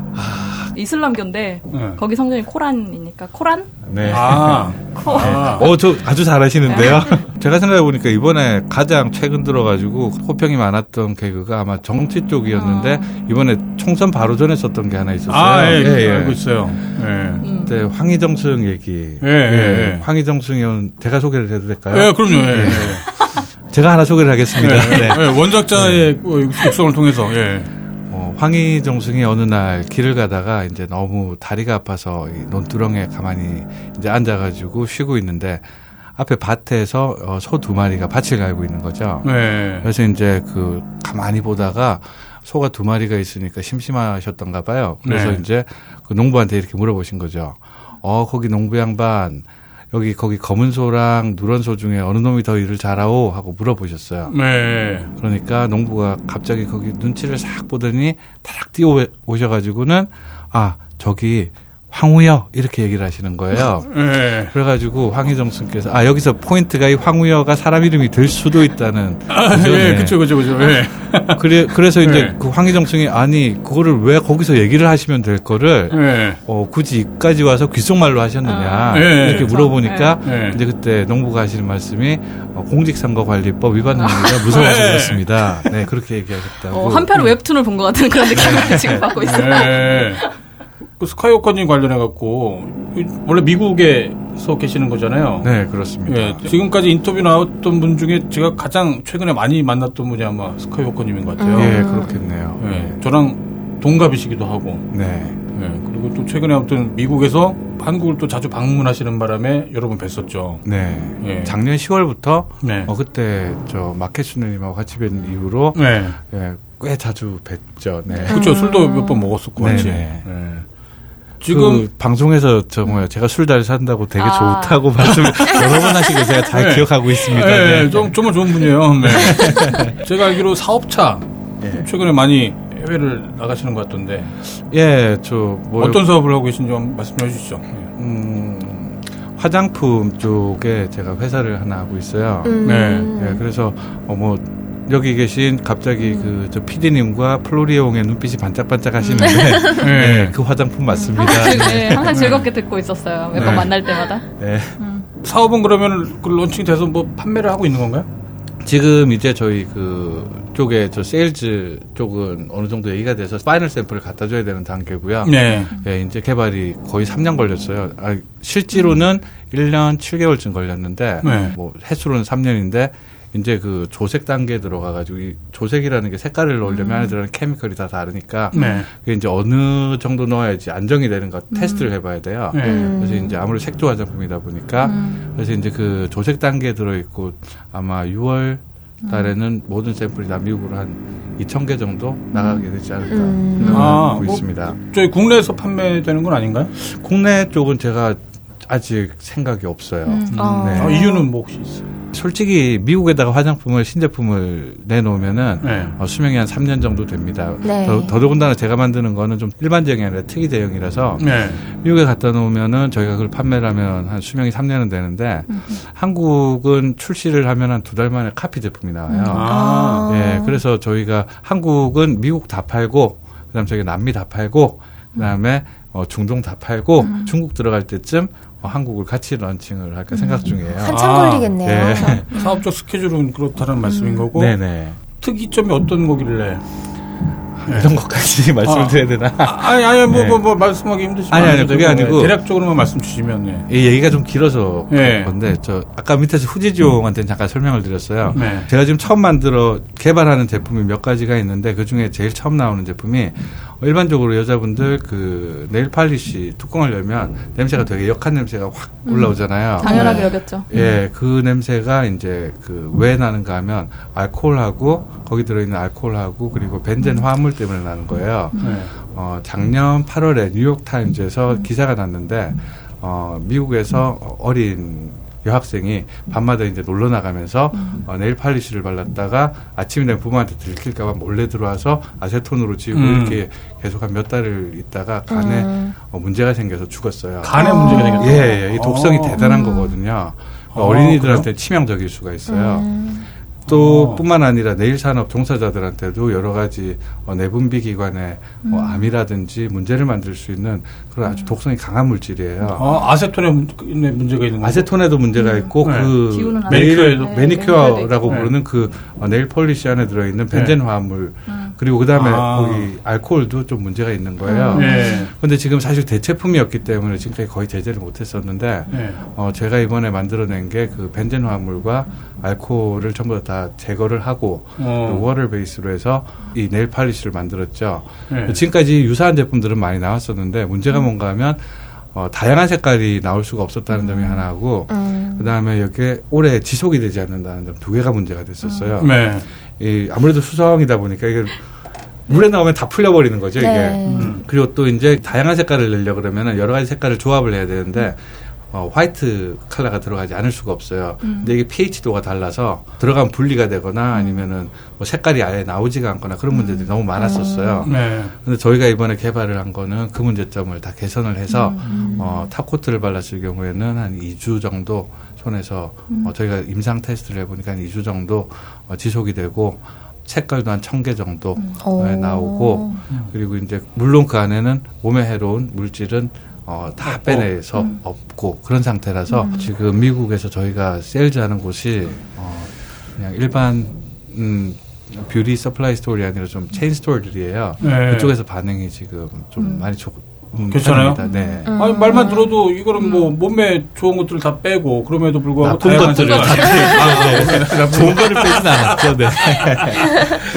이슬람교인데 네. 거기 성전이 코란이니까 코란? 네. 아. 코. 아. 어, 저 아주 잘하시는데요. 제가 생각해 보니까 이번에 가장 최근 들어가지고 호평이 많았던 개그가 아마 정치 쪽이었는데 이번에 총선 바로 전에 썼던 게 하나 있었어요. 아, 예, 예, 예. 알고 있어요. 예. 음. 그때 황희정승 얘기. 예, 예, 예. 황희정승 의원 제가 소개를 해도 될까요? 예, 그럼요. 예. 제가 하나 소개를 하겠습니다. 예. 네. 예, 원작자의 그 육성을 통해서, 예. 어, 황희정승이 어느 날 길을 가다가 이제 너무 다리가 아파서 이 논두렁에 가만히 이제 앉아가지고 쉬고 있는데 앞에 밭에서 어, 소 두 마리가 밭을 갈고 있는 거죠. 예. 그래서 이제 그 가만히 보다가 소가 두 마리가 있으니까 심심하셨던가 봐요. 그래서 네. 이제 그 농부한테 이렇게 물어보신 거죠. 어, 거기 농부 양반 여기 거기 검은 소랑 누런 소 중에 어느 놈이 더 일을 잘하오 하고 물어보셨어요. 네. 그러니까 농부가 갑자기 거기 눈치를 싹 보더니 타락 뛰어 오셔가지고는 아 저기 황우여 이렇게 얘기를 하시는 거예요. 예. 그래가지고 황희정승께서 아 여기서 포인트가 이 황우여가 사람 이름이 될 수도 있다는 아, 거죠. 예, 네. 그쵸, 그쵸, 그쵸. 예. 그래 그래서 이제 네. 그 황희정승이 아니 그거를 왜 거기서 얘기를 하시면 될 거를 예. 어, 굳이 이까지 와서 귓속말로 하셨느냐 아, 예, 이렇게 예. 물어보니까 예. 이제 그때 농부가 하시는 말씀이 어, 공직선거관리법 위반입니다 무서워서 예. 그렇습니다. 네 그렇게 얘기하셨다고. 어, 한편 웹툰을 본 것 같은 그런 느낌을 지금 받고 있어요. 예. 그 스카이워커님 관련해 갖고, 원래 미국에서 계시는 거잖아요. 네 그렇습니다. 예, 지금까지 인터뷰 나왔던 분 중에 제가 가장 최근에 많이 만났던 분이 아마 스카이워커님인 것 같아요. 예 그렇겠네요. 예, 저랑 동갑이시기도 하고, 네. 예, 그리고 또 최근에 아무튼 미국에서 한국을 또 자주 방문하시는 바람에 여러 번 뵀었죠. 네. 예. 작년 10월부터 네. 어 그때 저 마켓수님하고 같이 뵌 이후로 네. 예, 꽤 자주 뵀죠. 네. 그렇죠. 술도 몇 번 먹었었고, 같이. 네네. 예. 지금, 그 방송에서 저 뭐야 제가 술 잘 산다고 되게 아. 좋다고 말씀 여러 번 하시고 제가 잘 네. 기억하고 있습니다. 예, 네. 좀, 정말 좋은 분이에요. 네. 제가 알기로 사업차, 예. 최근에 많이 해외를 나가시는 것 같던데, 예, 저 뭐 어떤 사업을 하고 계신지 좀 말씀해 주시죠. 예. 음, 화장품 쪽에 제가 회사를 하나 하고 있어요. 음. 네. 예, 그래서 어, 뭐 여기 계신 갑자기 그저 PD님과 플로리옹의 눈빛이 반짝반짝 하시는데 네. 네, 그 화장품 맞습니다. 항상, 즐, 네, 항상 즐겁게 듣고 있었어요. 몇번 네. 만날 때마다. 네. 사업은 그러면 그 런칭 돼서 뭐 판매를 하고 있는 건가요? 지금 이제 저희 그 쪽에 저 sales 쪽은 어느 정도 얘기가 돼서 final 샘플을 갖다 줘야 되는 단계고요. 네. 예, 이제 개발이 거의 3년 걸렸어요. 아, 실제로는 1년 7개월쯤 걸렸는데 네. 뭐 횟수로는 3년인데 이제 그 조색 단계에 들어가가지고 이 조색이라는 게 색깔을 넣으려면 안에 들어가는 케미컬이 다 다르니까 네. 그게 이제 어느 정도 넣어야지 안정이 되는가 테스트를 해봐야 돼요. 네. 그래서 이제 아무래도 색조 화장품이다 보니까 그래서 이제 그 조색 단계에 들어있고 아마 6월 달에는 모든 샘플이 다 미국으로 한 2,000개 정도 나가게 되지 않을까 생각하고 아, 뭐- 있습니다. 저희 국내에서 판매되는 건 아닌가요? 국내 쪽은 제가 아직 생각이 없어요. 아. 네. 아, 이유는 뭐 혹시 있어요? 솔직히 미국에다가 화장품을 신제품을 내놓으면은 네. 어, 수명이 한 3년 정도 됩니다. 네. 더, 더더군다나 제가 만드는 거는 좀 일반적이 아니라 특이 대형이라서 네. 미국에 갖다 놓으면은 저희가 그걸 판매를 하면 한 수명이 3년은 되는데 한국은 출시를 하면 한 두 달 만에 카피 제품이 나와요. 아. 예, 그래서 저희가 한국은 미국 다 팔고 그다음 저희 남미 다 팔고 그다음에 어, 중동 다 팔고 중국 들어갈 때쯤 어, 한국을 같이 런칭을 할까 생각 중이에요. 한참 아, 걸리겠네요. 네. 사업적 스케줄은 그렇다는 말씀인 거고 네네. 특이점이 어떤 거길래? 이런 것까지 말씀을 아. 드려야 되나? 아, 아니 아니 뭐 네. 뭐 뭐 말씀하기 힘드시면 아니, 안 아니, 그게 아니고 네, 대략적으로만 말씀 주시면 네. 이 얘기가 좀 길어서 네. 그런 건데 저 아까 밑에서 후지지용한테는 잠깐 설명을 드렸어요. 네. 제가 지금 처음 만들어 개발하는 제품이 몇 가지가 있는데 그 중에 제일 처음 나오는 제품이 일반적으로 여자분들 그 네일 팔리시 뚜껑을 열면 냄새가 되게 역한 냄새가 확 올라오잖아요. 당연하게 여겼죠. 예, 그 냄새가 이제 그 왜 나는가 하면 알코올하고 거기 들어있는 알코올하고 그리고 벤젠 화 합물 때문에 나는 거예요. 네. 어, 작년 8월에 뉴욕 타임즈에서 기사가 났는데 어, 미국에서 어린 여학생이 밤마다 이제 놀러 나가면서 어, 네일 팔리시를 발랐다가 아침이 되면 부모한테 들킬까봐 몰래 들어와서 아세톤으로 지우고 음. 이렇게 계속 한 몇 달을 있다가 간에 음. 어, 문제가 생겨서 죽었어요. 간에 문제가 생겼다. 예, 예, 이 독성이 아. 대단한 거거든요. 아, 어린이들한테 치명적일 수가 있어요. 음. 또 어. 뿐만 아니라 네일 산업 종사자들한테도 여러 가지 어, 내분비 기관에 음. 어, 암이라든지 문제를 만들 수 있는 그런 아주 독성이 강한 물질이에요. 아, 아세톤에 문- 문제가 있는 거. 아세톤에도 문제가 있고 네. 그 네일 매니큐어에도? 네, 매니큐어라고 매니큐어에도 부르는 그 어, nail polish 안에 들어 있는 벤젠 화합물 그리고 그 다음에 아. 거기 알코올도 좀 문제가 있는 거예요. 네. 근데 지금 사실 대체품이었기 때문에 지금까지 거의 제재를 못 했었는데 네. 어, 제가 이번에 만들어낸 게 그 벤젠 화합물과 알코올을 전부 다 제거를 하고 어. 그 워를 베이스로 해서 이 nail polish를 만들었죠. 네. 지금까지 유사한 제품들은 많이 나왔었는데 문제가 뭔가 하면 어, 다양한 색깔이 나올 수가 없었다는 점이 하나하고 음. 그 다음에 여기에 오래 지속이 되지 않는다는 점 두 개가 문제가 됐었어요. 네. 이 아무래도 수성이다 보니까 이게 물에 나오면 다 풀려버리는 거죠 이게. 네. 음. 그리고 또 이제 다양한 색깔을 내려 그러면은 여러 가지 색깔을 조합을 해야 되는데 어, 화이트 컬러가 들어가지 않을 수가 없어요. 근데 이게 pH도가 달라서 들어가면 분리가 되거나 아니면은 뭐 색깔이 아예 나오지가 않거나 그런 문제들이 너무 많았었어요. 네. 근데 저희가 이번에 개발을 한 거는 그 문제점을 다 개선을 해서 어, 탑코트를 발랐을 경우에는 한 2주 정도 손에서 어, 저희가 임상 테스트를 해보니까 한 2주 정도 어, 지속이 되고 색깔도 한 1000개 정도 오. 네, 나오고 그리고 이제 물론 그 안에는 몸에 해로운 물질은 어, 다 빼내서 없고 그런 상태라서 지금 미국에서 저희가 sales하는 곳이 어, 그냥 일반 음, beauty supply store이 아니라 좀 chain store들이에요. 네. 그쪽에서 반응이 지금 좀 많이 좋, 음, 괜찮아요? 편합니다. 네. 음. 아니, 말만 들어도 이거는 뭐 몸에 좋은 것들을 다 빼고 그럼에도 불구하고 나쁜 것들을. 다 좋은 거를 빼진 않았죠. 네.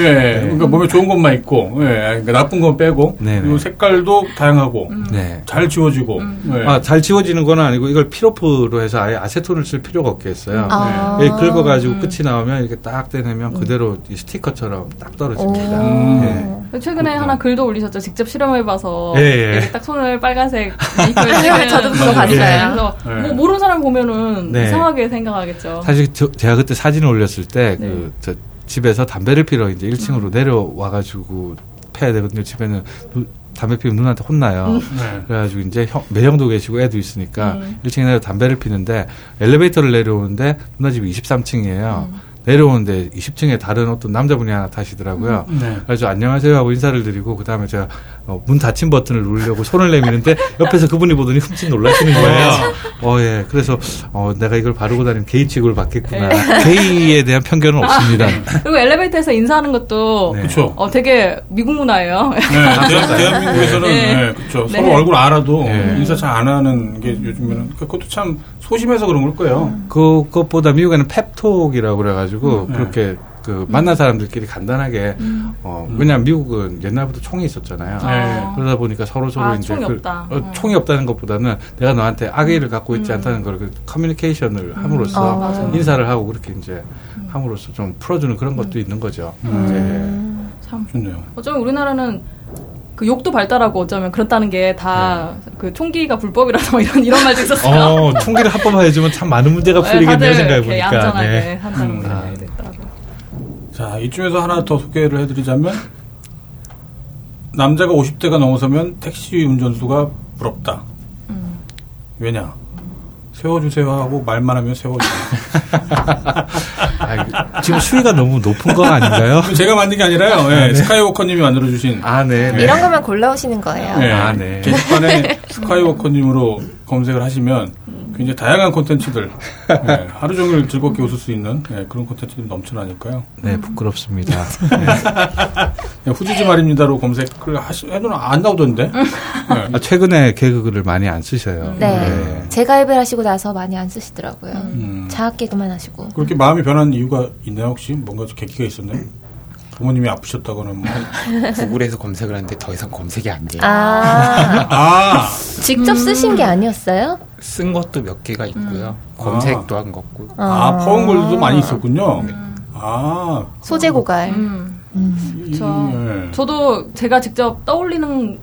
예, 그러니까 몸에 좋은 것만 있고, 예, 그러니까 나쁜 건 빼고, 네네. 그리고 색깔도 다양하고, 네. 잘 지워지고, 예. 아, 잘 지워지는 건 아니고 이걸 피로프로 해서 아예 아세톤을 쓸 필요가 없게 했어요. 아. 예, 긁어가지고 끝이 나오면 이렇게 딱 떼내면 그대로 이 스티커처럼 딱 떨어집니다. 음. 예. 최근에 하나 글도 올리셨죠. 직접 실험해봐서 예, 예. 딱 손을 빨간색 저도 그거 예, 봤어요. 그래서 네. 뭐 모르는 사람 보면은 네. 이상하게 생각하겠죠. 사실 저- 제가 그때 사진을 올렸을 때 네. 그저 집에서 담배를 피러 이제 1층으로 내려와가지고 패야 되거든요. 집에는 누- 담배 피우면 누나한테 혼나요. 네. 그래가지고 이제 형, 매형도 계시고 애도 있으니까 음. 1층에 내려 담배를 피는데 엘리베이터를 내려오는데 누나 집이 23층이에요. 음. 내려오는데 20층에 다른 어떤 남자분이 하나 타시더라고요. 네. 그래서 안녕하세요 하고 인사를 드리고 그 다음에 제가 어, 문 닫힌 버튼을 누르려고 손을 내미는데 옆에서 그분이 보더니 흠칫 놀라시는 거예요. 어, 예. 그래서 어, 내가 이걸 바르고 다니면 게이 취급을 받겠구나. 게이에 대한 편견은 없습니다. 그리고 엘리베이터에서 인사하는 것도 네. 그렇죠. 어, 되게 미국 문화예요. 네, 대한, 대한민국에서는 네. 네, 그렇죠. 네. 서로 얼굴 알아도 네. 인사 잘 안 하는 게 요즘에는 그것도 참 소심해서 그런 걸 거예요. 그것보다 미국에는 펩톡이라고 그래가지고 네. 그렇게 그 만난 사람들끼리 간단하게 어 왜냐면 미국은 옛날부터 총이 있었잖아요. 네. 그러다 보니까 서로 서로 아, 이제 총이 그- 없다. 어, 음. 총이 없다는 것보다는 내가 너한테 악의를 갖고 있지 않다는 걸 그 커뮤니케이션을 함으로써 어, 맞아요. 인사를 하고 그렇게 이제 함으로써 좀 풀어주는 그런 것도 있는 거죠. 음. 참. 좋네요. 어쩌면 우리나라는 그 욕도 발달하고 어쩌면 그렇다는 게 다그 총기가 불법이라서 뭐 이런 이런 말도 네. 있었어요. 어, 총기를 합법화 해주면 참 많은 문제가 네, 풀리겠네요 다들 생각해 보니까. 얌전하게 네. 한다는 음. 게 아. 있더라고요. 자, 이쯤에서 하나 더 소개를 해드리자면 남자가 50대가 넘어서면 택시 운전수가 부럽다. 음. 왜냐? 세워주세요 하고 말만 하면 세워주세요. 아, 지금 수위가 너무 높은 거 아닌가요? 제가 만든 게 아니라요. 예, 스카이워커님이 만들어주신 아, 네. 네. 이런 것만 골라오시는 거예요. 예, 아, 네. 게시판에 스카이워커님으로 검색을 하시면 굉장히 다양한 콘텐츠들 예, 하루 종일 즐겁게 웃을 수 있는 예, 그런 콘텐츠들이 넘쳐나니까요. 네, 부끄럽습니다. 예, 후지지 말입니다로 검색을 하시, 해도는 안 나오던데. 예. 아, 최근에 개그를 많이 안 쓰셔요. 네. 재가입을 하시고 나서 많이 안 쓰시더라고요. 음. 자학 개그만 하시고. 그렇게 마음이 변한 이유가 있나요 혹시 뭔가 계기가 있었나요? 부모님이 아프셨다거나 뭐. 구글에서 검색을 하는데 더 이상 검색이 안 돼요. 아, 아, 직접 쓰신 게 아니었어요? 쓴 것도 몇 개가 있고요. 검색도 한 거고. 아, 퍼온글도 많이 있었군요. 아, 소재 고갈. 음. 이- 저- 예. 저도 제가 직접 떠올리는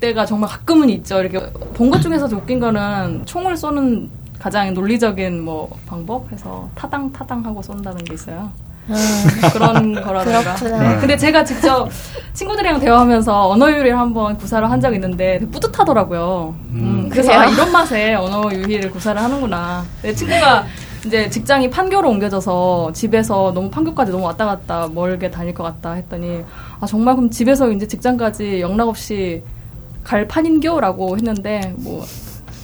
때가 정말 가끔은 있죠. 이렇게 본 것 중에서 웃긴 거는 총을 쏘는 가장 논리적인 뭐 방법 해서 타당 타당하고 쏜다는 게 있어요. 음, 그런 거라든가. 그렇구나. 네. 근데 제가 직접 친구들이랑 대화하면서 언어 유희를 한번 구사를 한 적이 있는데 되게 뿌듯하더라고요. 음, 그래서 그래요? 아, 이런 맛에 언어 유희를 구사를 하는구나. 내 친구가 이제 직장이 판교로 옮겨져서 집에서 너무 판교까지 너무 왔다 갔다 멀게 다닐 것 같다 했더니 아 정말 그럼 집에서 이제 직장까지 영락 없이 갈 판인교라고 했는데 뭐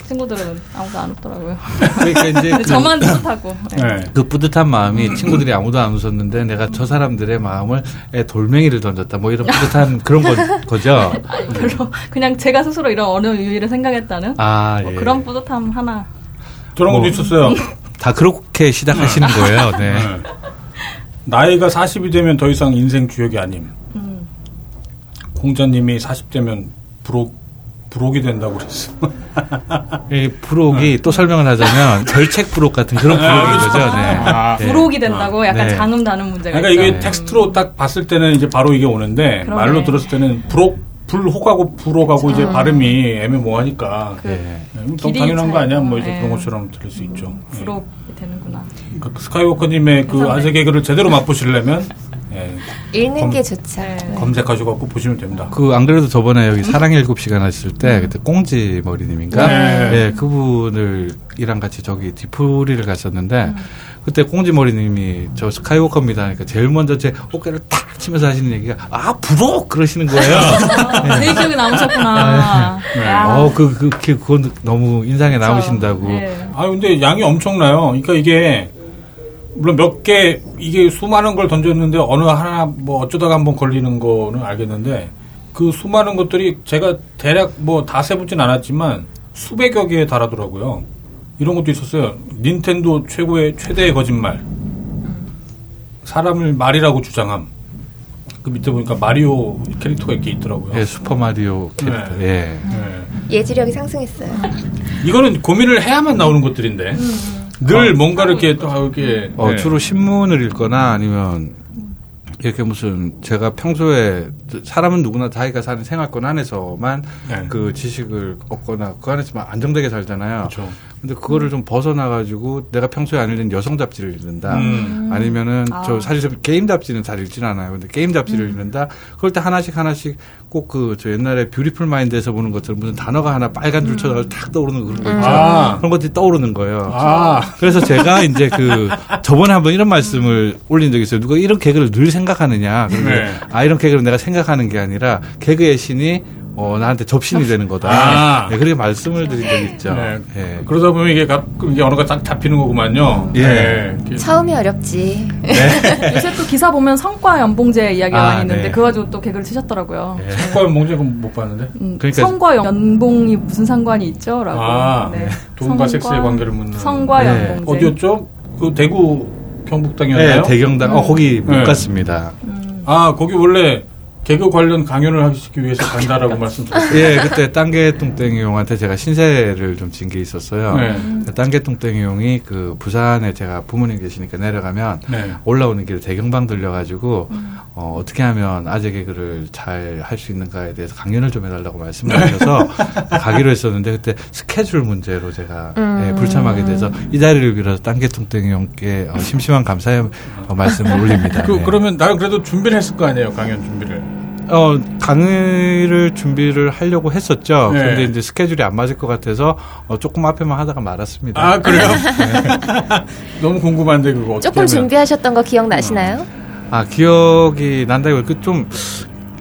친구들은 아무도 안 웃더라고요. 그러니까 이제 그, 저만 뿌듯하고. 네. 네. 그 뿌듯한 마음이 친구들이 아무도 안 웃었는데 내가 저 사람들의 마음을 에 돌멩이를 던졌다. 뭐 이런 뿌듯한 그런 거, 죠 별로 그냥 제가 스스로 이런 언어 유희를 생각했다는 아, 뭐 예. 그런 뿌듯함 하나. 저런 것도 뭐. 있었어요. 다 그렇게 시작하시는 거예요. 네. 네. 나이가 40이 되면 더 이상 인생 주역이 아님. 음. 공자님이 40 되면 부록, 부록이 된다고 그랬어. 이 부록이 또 설명을 하자면 결책 부록 같은 그런 부록인 거죠. 네. 아, 네. 부록이 된다고 약간 네. 장음 다는 문제가 그러니까 있죠. 이게 텍스트로 딱 봤을 때는 이제 바로 이게 오는데 그러네. 말로 들었을 때는 부록 불혹하고 불혹하고 이제 발음이 애매모호하니까 그 네, 너무 당연한 거 아니야? 뭐 이제 예. 그런 것처럼 들릴 수 있죠. 예. 부록이 되는구나. 그러니까 스카이워커님의 그 아재 개그를 제대로 맛보시려면 예, 읽는 검- 게 좋죠. 네. 검색하셔 갖고 보시면 됩니다. 그 안 그래도 저번에 여기 사랑의 일곱 시간 하실 때 그때 꽁지 머리님인가 네. 네. 그분을 이랑 같이 저기 디프리를 갔었는데 그때 꽁지 머리님이 저 스카이워커입니다 하니까 제일 먼저 제 어깨를 탁 치면서 하시는 얘기가 아 부록 그러시는 거예요. 아, 제 기억에 남으셨구나. 야. 어, 그, 그, 그, 그건 너무 인상에 남으신다고. 네. 아 근데 양이 엄청나요. 그러니까 이게 물론 몇 개 이게 수많은 걸 던졌는데 어느 하나 뭐 어쩌다가 한번 걸리는 거는 알겠는데 그 수많은 것들이 제가 대략 뭐 다 세보진 않았지만 수백여 개에 달하더라고요. 이런 것도 있었어요. 닌텐도 최고의 최대의 거짓말. 사람을 말이라고 주장함. 그 밑에 보니까 마리오 캐릭터가 이렇게 있더라고요. 예, 슈퍼 마리오 캐릭터. 네. 예. 네. 예지력이 상승했어요. 이거는 고민을 해야만 나오는 것들인데 늘 뭔가 이렇게 또 이렇게 어, 네. 주로 신문을 읽거나 아니면 이렇게 무슨 제가 평소에 사람은 누구나 자기가 사는 생활권 안에서만 네. 그 지식을 얻거나 그 안에서만 안정되게 살잖아요. 그렇죠. 근데 그거를 좀 벗어나가지고 내가 평소에 안 읽는 여성 잡지를 읽는다. 음. 아니면은 아. 저 사실 저 게임 잡지는 잘 읽지는 않아요. 근데 게임 잡지를 읽는다. 그럴 때 하나씩 하나씩 꼭 그 저 옛날에 뷰티풀 마인드에서 보는 것처럼 무슨 단어가 하나 빨간 줄 쳐서 탁 떠오르는 그런 거 있죠. 아. 그런 것들이 떠오르는 거예요. 아, 그래서 제가 이제 그 저번에 한번 이런 말씀을 올린 적이 있어요. 누가 이런 개그를 늘 생각하느냐. 그런데 네. 아 이런 개그를 내가 생각하는 게 아니라 개그의 신이 어 나한테 접신이 되는 거다. 아. 네, 그렇게 말씀을 드린 적이 있죠. 네. 예. 그러다 보면 이게 가끔 이게 언어가 딱 잡히는 거구만요. 예. 네. 이렇게 처음이 어렵지. 요새 또 기사 보면 성과 연봉제 이야기가 아, 많이 있는데 네. 그거 가지고 또 개그를 치셨더라고요. 예. 성과연 몽제 그건 못 봤는데. 음, 그러니까- 성과 연봉이 무슨 상관이 있죠? 라고. 아, 네. 돈과 성과- 섹스의 관계를 묻는. 성과 네. 연봉제. 어디였죠? 그 대구 경북당이었나요? 네, 대경당. 어, 거기 못 네. 갔습니다. 아, 거기 원래 개그 관련 강연을 하시기 위해서 간다라고 말씀드렸어요. 예, 그때 땅개똥땡이 형한테 제가 신세를 좀 진 게 있었어요. 네. 땅개똥땡이 형이 그 부산에 제가 부모님 계시니까 내려가면 네. 올라오는 길에 대경방 들려가지고 어, 어떻게 하면 아재 개그를 잘 할 수 있는가에 대해서 강연을 좀 해달라고 말씀을 하셔서 가기로 했었는데 그때 스케줄 문제로 제가 음. 예, 불참하게 돼서 이 자리를 빌어서 땅개똥땡이 형께 어, 심심한 감사의 어, 말씀을 올립니다. 그, 네. 그러면 나는 그래도 준비를 했을 거 아니에요, 강연 준비를. 어, 강의를 준비를 하려고 했었죠. 네. 그런데 이제 스케줄이 안 맞을 것 같아서 어, 조금 앞에만 하다가 말았습니다. 아, 그래요? 너무 궁금한데, 그거 어떻게 조금 하면. 준비하셨던 거 기억나시나요? 아, 기억이 난다고 그좀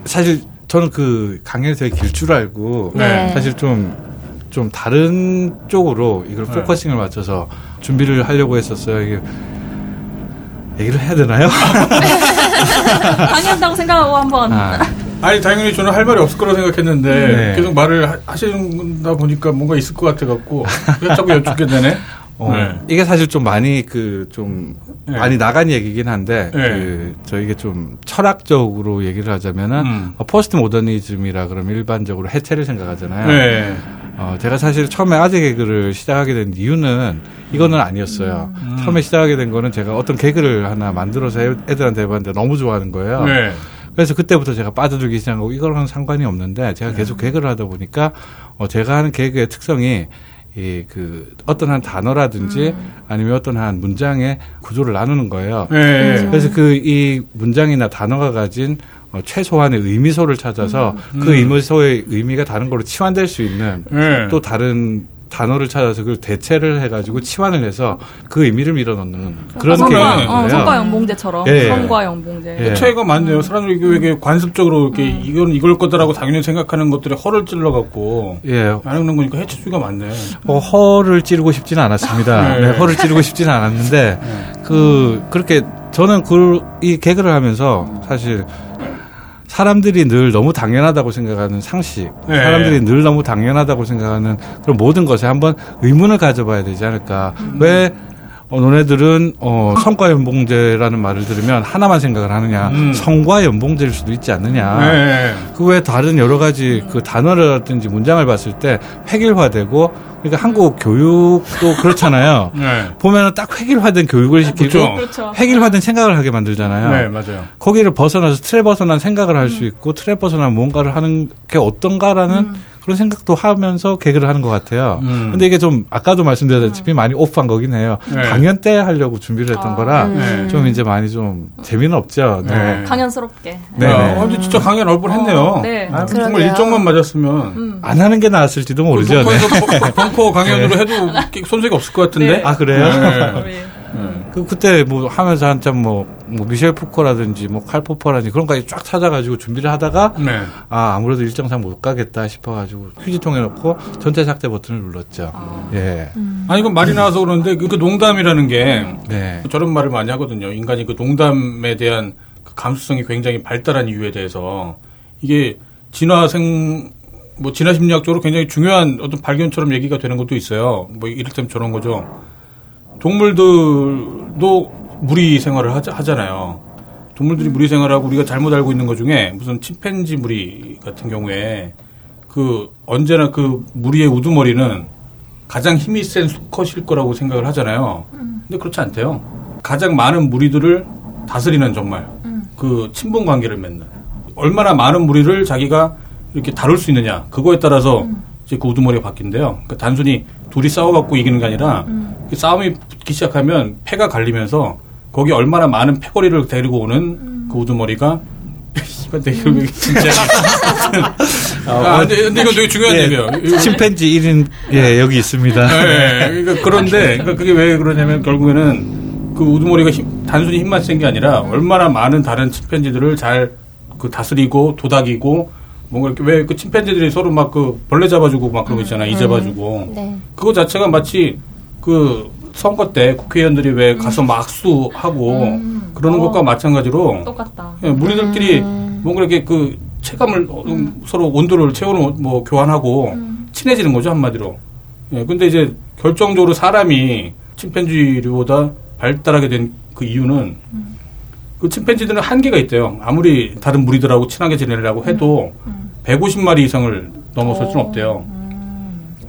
사실 저는 그 강연이 되게 길 줄 알고 네. 사실 좀, 좀 다른 쪽으로 이걸 네. focusing을 맞춰서 준비를 하려고 했었어요. 이게 얘기를 해야 되나요? 강의한다고 생각하고 한번. 아, 아니, 당연히 저는 할 말이 없을 거라 생각했는데, 네. 계속 말을 하- 하시다 보니까 뭔가 있을 것 같아 갖고, 그래서 자꾸 여쭙게 되네. 어, 네. 이게 사실 좀 많이 그좀 네. 많이 나간 얘기긴 한데 네. 그 저희게 좀 철학적으로 얘기를 하자면은 음. 어, 포스트 모더니즘이라 그러면 일반적으로 해체를 생각하잖아요. 네. 어, 제가 사실 처음에 아재 개그를 시작하게 된 이유는 이거는 아니었어요. 음. 처음에 시작하게 된 거는 제가 어떤 개그를 하나 만들어서 애- 애들한테 해봤는데 너무 좋아하는 거예요. 네. 그래서 그때부터 제가 빠져들기 시작하고 이거랑은 상관이 없는데 제가 계속 네. 개그를 하다 보니까 어, 제가 하는 개그의 특성이 이그 어떤 한 단어라든지 아니면 어떤 한 문장의 구조를 나누는 거예요. 네. 그래서 그 이 문장이나 단어가 가진 어, 최소한의 의미소를 찾아서 그 음. 의미소의 의미가 다른 걸로 치환될 수 있는 네. 또 다른 단어를 찾아서 그걸 대체를 해가지고 치환을 해서 그 의미를 밀어넣는 그런 성과, 개그인 어. 성과 연봉제처럼. 예. 성과 연봉제. 예. 차이가 많네요. 사람들이 이게 관습적으로 이렇게 이건 이걸 거다라고 당연히 생각하는 것들에 허를 찔러갖고 예, 안 하는 거니까 해칠 수가 많네. 어, 허를 찌르고 싶지는 않았습니다. 네. 네, 허를 찌르고 싶지는 않았는데 그 그렇게 저는 그 이 개그를 하면서 사실 사람들이 늘 너무 당연하다고 생각하는 상식, 네. 사람들이 늘 너무 당연하다고 생각하는 그런 모든 것에 한번 의문을 가져봐야 되지 않을까. 음. 왜 어, 너네들은 어, 성과 연봉제라는 말을 들으면 하나만 생각을 하느냐, 음. 성과 연봉제일 수도 있지 않느냐. 네. 그 외에 다른 여러 가지 그 단어라든지 문장을 봤을 때 획일화되고 그러니까 한국 교육도 그렇잖아요. 네. 보면은 딱 획일화된 교육을 시키고 그렇죠. 그렇죠. 획일화된 생각을 하게 만들잖아요. 네, 맞아요. 거기를 벗어나서 틀에 벗어난 생각을 할 수 있고 틀에 벗어난 뭔가를 하는 게 어떤가라는 그런 생각도 하면서 개그를 하는 것 같아요. 음. 근데 이게 좀 아까도 말씀드렸다시피 많이 오프한 거긴 해요. 네. 강연 때 하려고 준비를 했던 아. 거라 네. 좀 이제 많이 좀 재미는 없죠. 네. 네. 강연스럽게. 네, 야, 네. 어, 근데 진짜 강연 얼 뻔했네요. 어, 네. 아, 정말 그러게요. 일정만 맞았으면 음. 안 하는 게 나았을지도 모르죠. 네. 벙커에서 벙- 벙커 강연으로 해도 손색이 없을 것 같은데. 네. 아 그래요? 그 그때 뭐 하면서 한참 뭐, 뭐 미셸 푸코라든지 뭐 칼포퍼라든지 그런 거까지 쫙 찾아가지고 준비를 하다가 네. 아 아무래도 일정상 못 가겠다 싶어가지고 휴지통에 넣고 전체 삭제 버튼을 눌렀죠. 예. 아니 이건 말이 나와서 그러는데 그, 그 농담이라는 게 네. 저런 말을 많이 하거든요. 인간이 그 농담에 대한 그 감수성이 굉장히 발달한 이유에 대해서 이게 진화생 뭐 진화 심리학적으로 굉장히 중요한 어떤 발견처럼 얘기가 되는 것도 있어요. 뭐 이를테면 저런 거죠. 동물들도 무리 생활을 하자, 하잖아요. 동물들이 무리 생활하고 우리가 잘못 알고 있는 것 중에 무슨 침팬지 무리 같은 경우에 그 언제나 그 무리의 우두머리는 가장 힘이 센 수컷일 거라고 생각을 하잖아요. 근데 그렇지 않대요. 가장 많은 무리들을 다스리는 정말 그 친분 관계를 맺는 얼마나 많은 무리를 자기가 이렇게 다룰 수 있느냐 그거에 따라서 이제 그 우두머리가 바뀐대요. 그러니까 단순히 둘이 싸워갖고 이기는 게 아니라 그 싸움이 붙기 시작하면 패가 갈리면서 거기 얼마나 많은 패거리를 데리고 오는 그 우두머리가 이거 내가 왜 진짜. 아, 근데, 근데 이거 되게 중요한 예, 얘기예요. 이거- 침팬지 1인 예 여기 있습니다. 네, 그러니까 그런데 그러니까 그게 왜 그러냐면 결국에는 그 우두머리가 힘- 단순히 힘만 센 게 아니라 얼마나 많은 다른 침팬지들을 잘 그 다스리고 도닥이고 뭔가 이렇게 왜 그 침팬지들이 서로 막 그 벌레 잡아주고 막 그런 거 있잖아 이 잡아주고. 네. 그거 자체가 마치 그 선거 때 국회의원들이 왜 가서 막수하고 그러는 어. 것과 마찬가지로 똑같다. 예, 무리들끼리 뭔가 이렇게 그 체감을 어, 음, 서로 온도를 체온을 뭐 교환하고 친해지는 거죠 한마디로. 예, 근데 이제 결정적으로 사람이 침팬지류보다 발달하게 된 그 이유는 그 침팬지들은 한계가 있대요. 아무리 다른 무리들하고 친하게 지내려고 해도 150마리 이상을 넘어설 수는 없대요.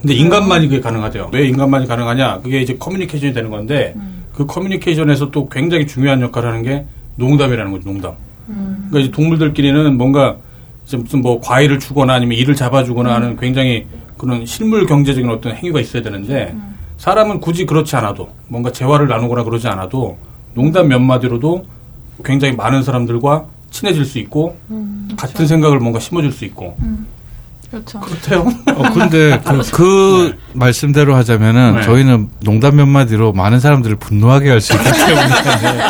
근데 인간만이 그게 가능하대요. 왜 인간만이 가능하냐? 그게 이제 커뮤니케이션이 되는 건데 그 커뮤니케이션에서 또 굉장히 중요한 역할을 하는 게 농담이라는 거죠. 농담. 그러니까 이제 동물들끼리는 뭔가 이제 무슨 뭐 과일을 주거나 아니면 이를 잡아주거나 하는 굉장히 그런 실물 경제적인 어떤 행위가 있어야 되는데 사람은 굳이 그렇지 않아도 뭔가 재화를 나누거나 그러지 않아도 농담 몇 마디로도 굉장히 많은 사람들과 친해질 수 있고 같은 생각을 뭔가 심어줄 수 있고 그렇죠. 그렇대요. 어, 근데 그, 그 말씀대로 하자면은 네. 저희는 농담 몇 마디로 많은 사람들을 분노하게 할 수 있기 때문에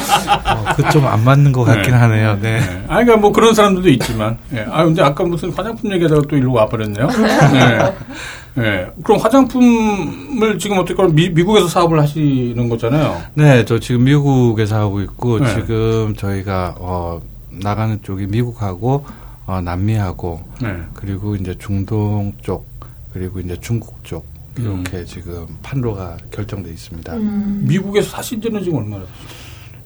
어, 그좀 안 맞는 것 같긴 네. 하네요. 네. 네. 아, 그러니까 뭐 그런 사람들도 있지만. 예. 아, 근데 아까 무슨 화장품 얘기하다가 또 일로 와버렸네요. 네. 예. 그럼 화장품을 지금 어떻게 보면 미, 미국에서 사업을 하시는 거잖아요. 네, 저 지금 미국에서 하고 있고 네. 지금 저희가 어, 나가는 쪽이 미국하고 어, 남미하고 네. 그리고 이제 중동 쪽 그리고 이제 중국 쪽 이렇게 지금 판로가 결정돼 있습니다. 미국에서 사신 지는 지금 얼마나 됐어요?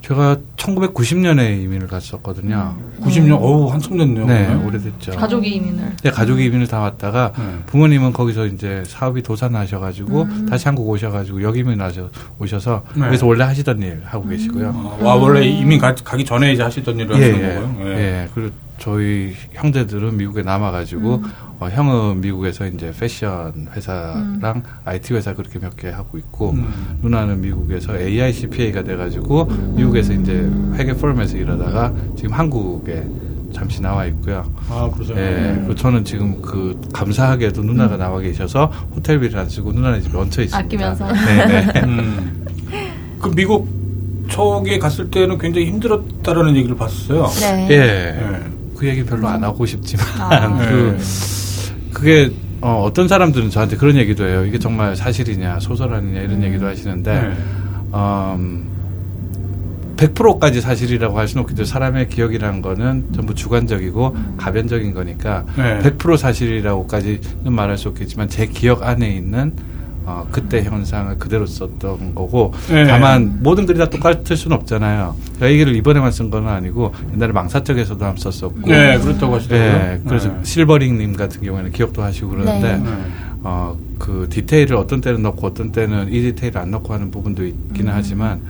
제가 1990년에 이민을 갔었거든요. 90년? 어우, 한참 됐네요. 네, 그러면. 오래됐죠. 가족이 이민을. 네, 가족이 이민을 다 왔다가 네. 부모님은 거기서 이제 사업이 도산하셔가지고 다시 한국 오셔가지고 여기 이민 하셔 오셔서 네. 그래서 원래 하시던 일 하고 계시고요. 아, 와, 원래 이민 가, 가기 전에 이제 하시던 일을 예, 하시는 예, 거고요. 예. 예. 그리고 저희 형제들은 미국에 남아가지고 어, 형은 미국에서 이제 패션 회사랑 IT 회사 그렇게 몇 개 하고 있고 음. 누나는 미국에서 AI CPA가 돼가지고 미국에서 이제 회계 포럼에서 일하다가 지금 한국에 잠시 나와 있고요. 아, 그러세요? 예, 그리고 저는 지금 그 감사하게도 누나가 나와 계셔서 호텔비를 안 쓰고 누나네 집에 얹혀 있습니다. 아끼면서. 네, 네. 음. 그 미국 쪽에 갔을 때는 굉장히 힘들었다라는 얘기를 봤어요. 네. 예. 예. 그 얘기 별로 안 하고 싶지만 아. 그 예. 그게 어, 어떤 사람들은 저한테 그런 얘기도 해요. 이게 정말 사실이냐 소설 아니냐 이런 얘기도 하시는데 네. 음, 100%까지 사실이라고 할 수는 없겠죠. 사람의 기억이라는 거는 전부 주관적이고 가변적인 거니까 네. 100% 사실이라고까지는 말할 수 없겠지만 제 기억 안에 있는 어, 그때 현상을 그대로 썼던 거고 네. 다만 모든 글이 다 똑같을 수는 없잖아요. 이 얘기를 이번에만 쓴 건 아니고 옛날에 망사적에서도 한번 썼었고 네, 그렇다고 하시더라고요. 예, 그래서 네. 실버링님 같은 경우에는 기억도 하시고 그러는데 네. 네. 어, 그 디테일을 어떤 때는 넣고 어떤 때는 이 디테일을 안 넣고 하는 부분도 있기는 하지만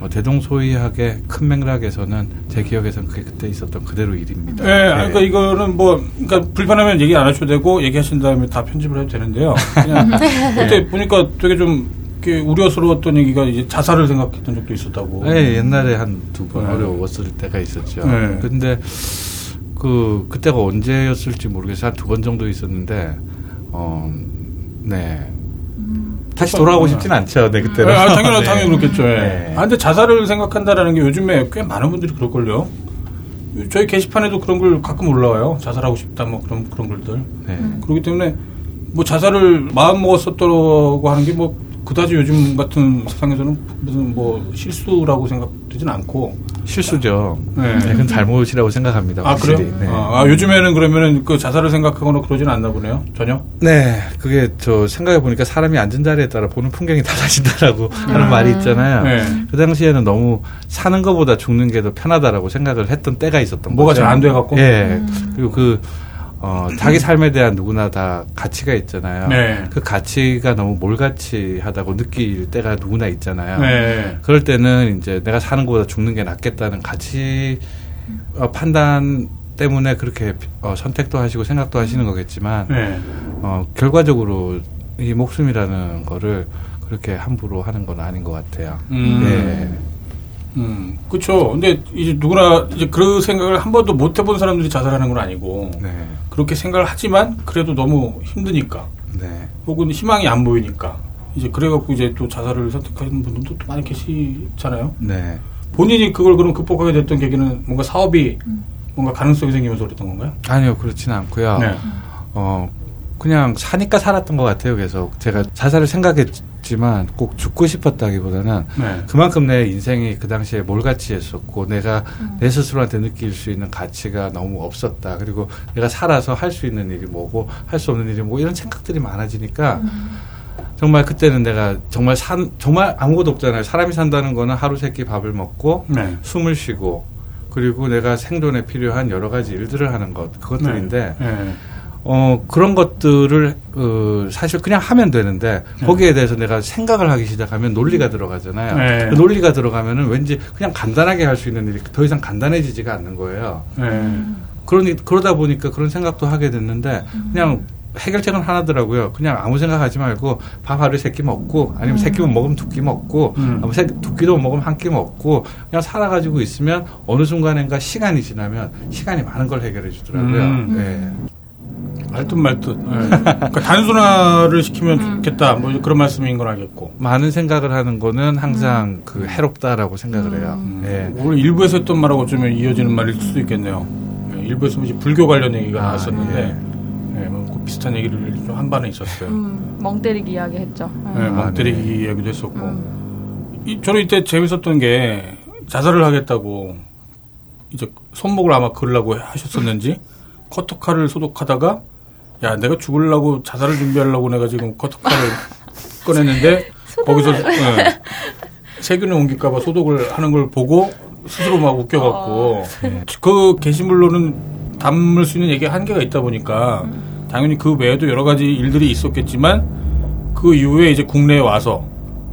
어, 대동소이하게 큰 맥락에서는 제 기억에서는 그게 그때 있었던 그대로 일입니다. 네, 아, 그러니까 이거는 뭐, 그러니까 불편하면 얘기 안 하셔도 되고 얘기하신 다음에 다 편집을 해도 되는데요. 그냥 그때 보니까 되게 좀 우려스러웠던 얘기가 이제 자살을 생각했던 적도 있었다고. 네, 옛날에 한 두번 네. 어려웠을 때가 있었죠. 네. 근데 그 그때가 언제였을지 모르겠어요. 한 두 번 정도 있었는데 어, 네. 다시 돌아가고 싶진 않죠. 네, 그때는. 아, 당연히 네. 당연히 그렇겠죠. 예. 네. 아, 근데 자살을 생각한다라는 게 요즘에 꽤 많은 분들이 그럴걸요. 저희 게시판에도 그런 글 가끔 올라와요. 자살하고 싶다, 뭐 그런 그런 글들. 네. 그렇기 때문에 뭐 자살을 마음 먹었었다고 하는 게 뭐 그다지 요즘 같은 세상에서는 무슨 뭐 실수라고 생각되진 않고. 실수죠. 네. 네, 그건 잘못이라고 생각합니다. 아 확실히. 그래요? 네. 아, 아, 요즘에는 그러면은 그 자살을 생각하거나 그러진 않나 보네요. 전혀. 네, 그게 저 생각해 보니까 사람이 앉은 자리에 따라 보는 풍경이 달라진다라고 하는 말이 있잖아요. 네. 그 당시에는 너무 사는 것보다 죽는 게 더 편하다라고 생각을 했던 때가 있었던 뭐가 거죠. 잘안 돼갖고? 예. 그리고 그 어, 자기 삶에 대한 누구나 다 가치가 있잖아요. 네. 그 가치가 너무 몰가치하다고 느낄 때가 누구나 있잖아요. 네. 그럴 때는 이제 내가 사는 것보다 죽는 게 낫겠다는 가치 어, 판단 때문에 그렇게 어, 선택도 하시고 생각도 하시는 거겠지만 네. 어, 결과적으로 이 목숨이라는 거를 그렇게 함부로 하는 건 아닌 것 같아요. 음. 네. 음, 그렇죠. 근데 이제 누구나 이제 그 생각을 한 번도 못 해본 사람들이 자살하는 건 아니고 네. 그렇게 생각을 하지만 그래도 너무 힘드니까 네. 혹은 희망이 안 보이니까 이제 그래갖고 이제 또 자살을 선택하는 분들도 또 많이 계시잖아요. 네. 본인이 그걸 그럼 극복하게 됐던 계기는 뭔가 사업이 뭔가 가능성이 생기면서 그랬던 건가요? 아니요, 그렇지는 않고요. 네. 어, 그냥 사니까 살았던 것 같아요. 계속 제가 자살을 생각했 지만 꼭 죽고 싶었다기보다는 네. 그만큼 내 인생이 그 당시에 몰같이 했었고 내가 내 스스로한테 느낄 수 있는 가치가 너무 없었다. 그리고 내가 살아서 할 수 있는 일이 뭐고 할 수 없는 일이 뭐 이런 생각들이 많아지니까 정말 그때는 내가 정말 산 정말 아무것도 없잖아요. 사람이 산다는 거는 하루 세 끼 밥을 먹고 네. 숨을 쉬고 그리고 내가 생존에 필요한 여러 가지 일들을 하는 것 그것들인데 네. 어, 그런 것들을, 어, 사실 그냥 하면 되는데, 거기에 대해서 내가 생각을 하기 시작하면 논리가 들어가잖아요. 네. 그 논리가 들어가면은 왠지 그냥 간단하게 할 수 있는 일이 더 이상 간단해지지가 않는 거예요. 네. 그러니, 그러다 보니까 그런 생각도 하게 됐는데, 그냥 해결책은 하나더라고요. 그냥 아무 생각하지 말고 밥 하루 세끼 먹고 아니면 세 끼만 먹으면 두 끼 먹고 음. 아무 세, 두 끼도 못 먹으면 한 끼 먹고 그냥 살아가지고 있으면 어느 순간인가 시간이 지나면 시간이 많은 걸 해결해 주더라고요. 음. 네. 말듯 말듯. 네. 그러니까 단순화를 시키면 좋겠다. 뭐 그런 말씀인 건 알겠고. 많은 생각을 하는 거는 항상 그 해롭다라고 생각을 해요. 예. 오늘 일부에서 했던 말하고 좀 이어지는 말일 수도 있겠네요. 네, 일부에서 이제 불교 관련 얘기가 아, 나왔었는데, 네, 뭐그 비슷한 얘기를 좀 한 반에 있었어요. 음, 멍 때리기 이야기 했죠. 네, 아, 멍 때리기 음. 이야기도 했었고. 이, 저는 이때 재밌었던 게 자살을 하겠다고 이제 손목을 아마 그으려고 하셨었는지 커터칼을 소독하다가 야 내가 죽으려고 자살을 준비하려고 내가 지금 커터칼을 꺼냈는데 거기서 예, 세균을 옮길까봐 소독을 하는 걸 보고 스스로 막 웃겨갖고 예. 그 게시물로는 담을 수 있는 얘기가 한계가 있다 보니까 당연히 그 외에도 여러 가지 일들이 있었겠지만 그 이후에 이제 국내에 와서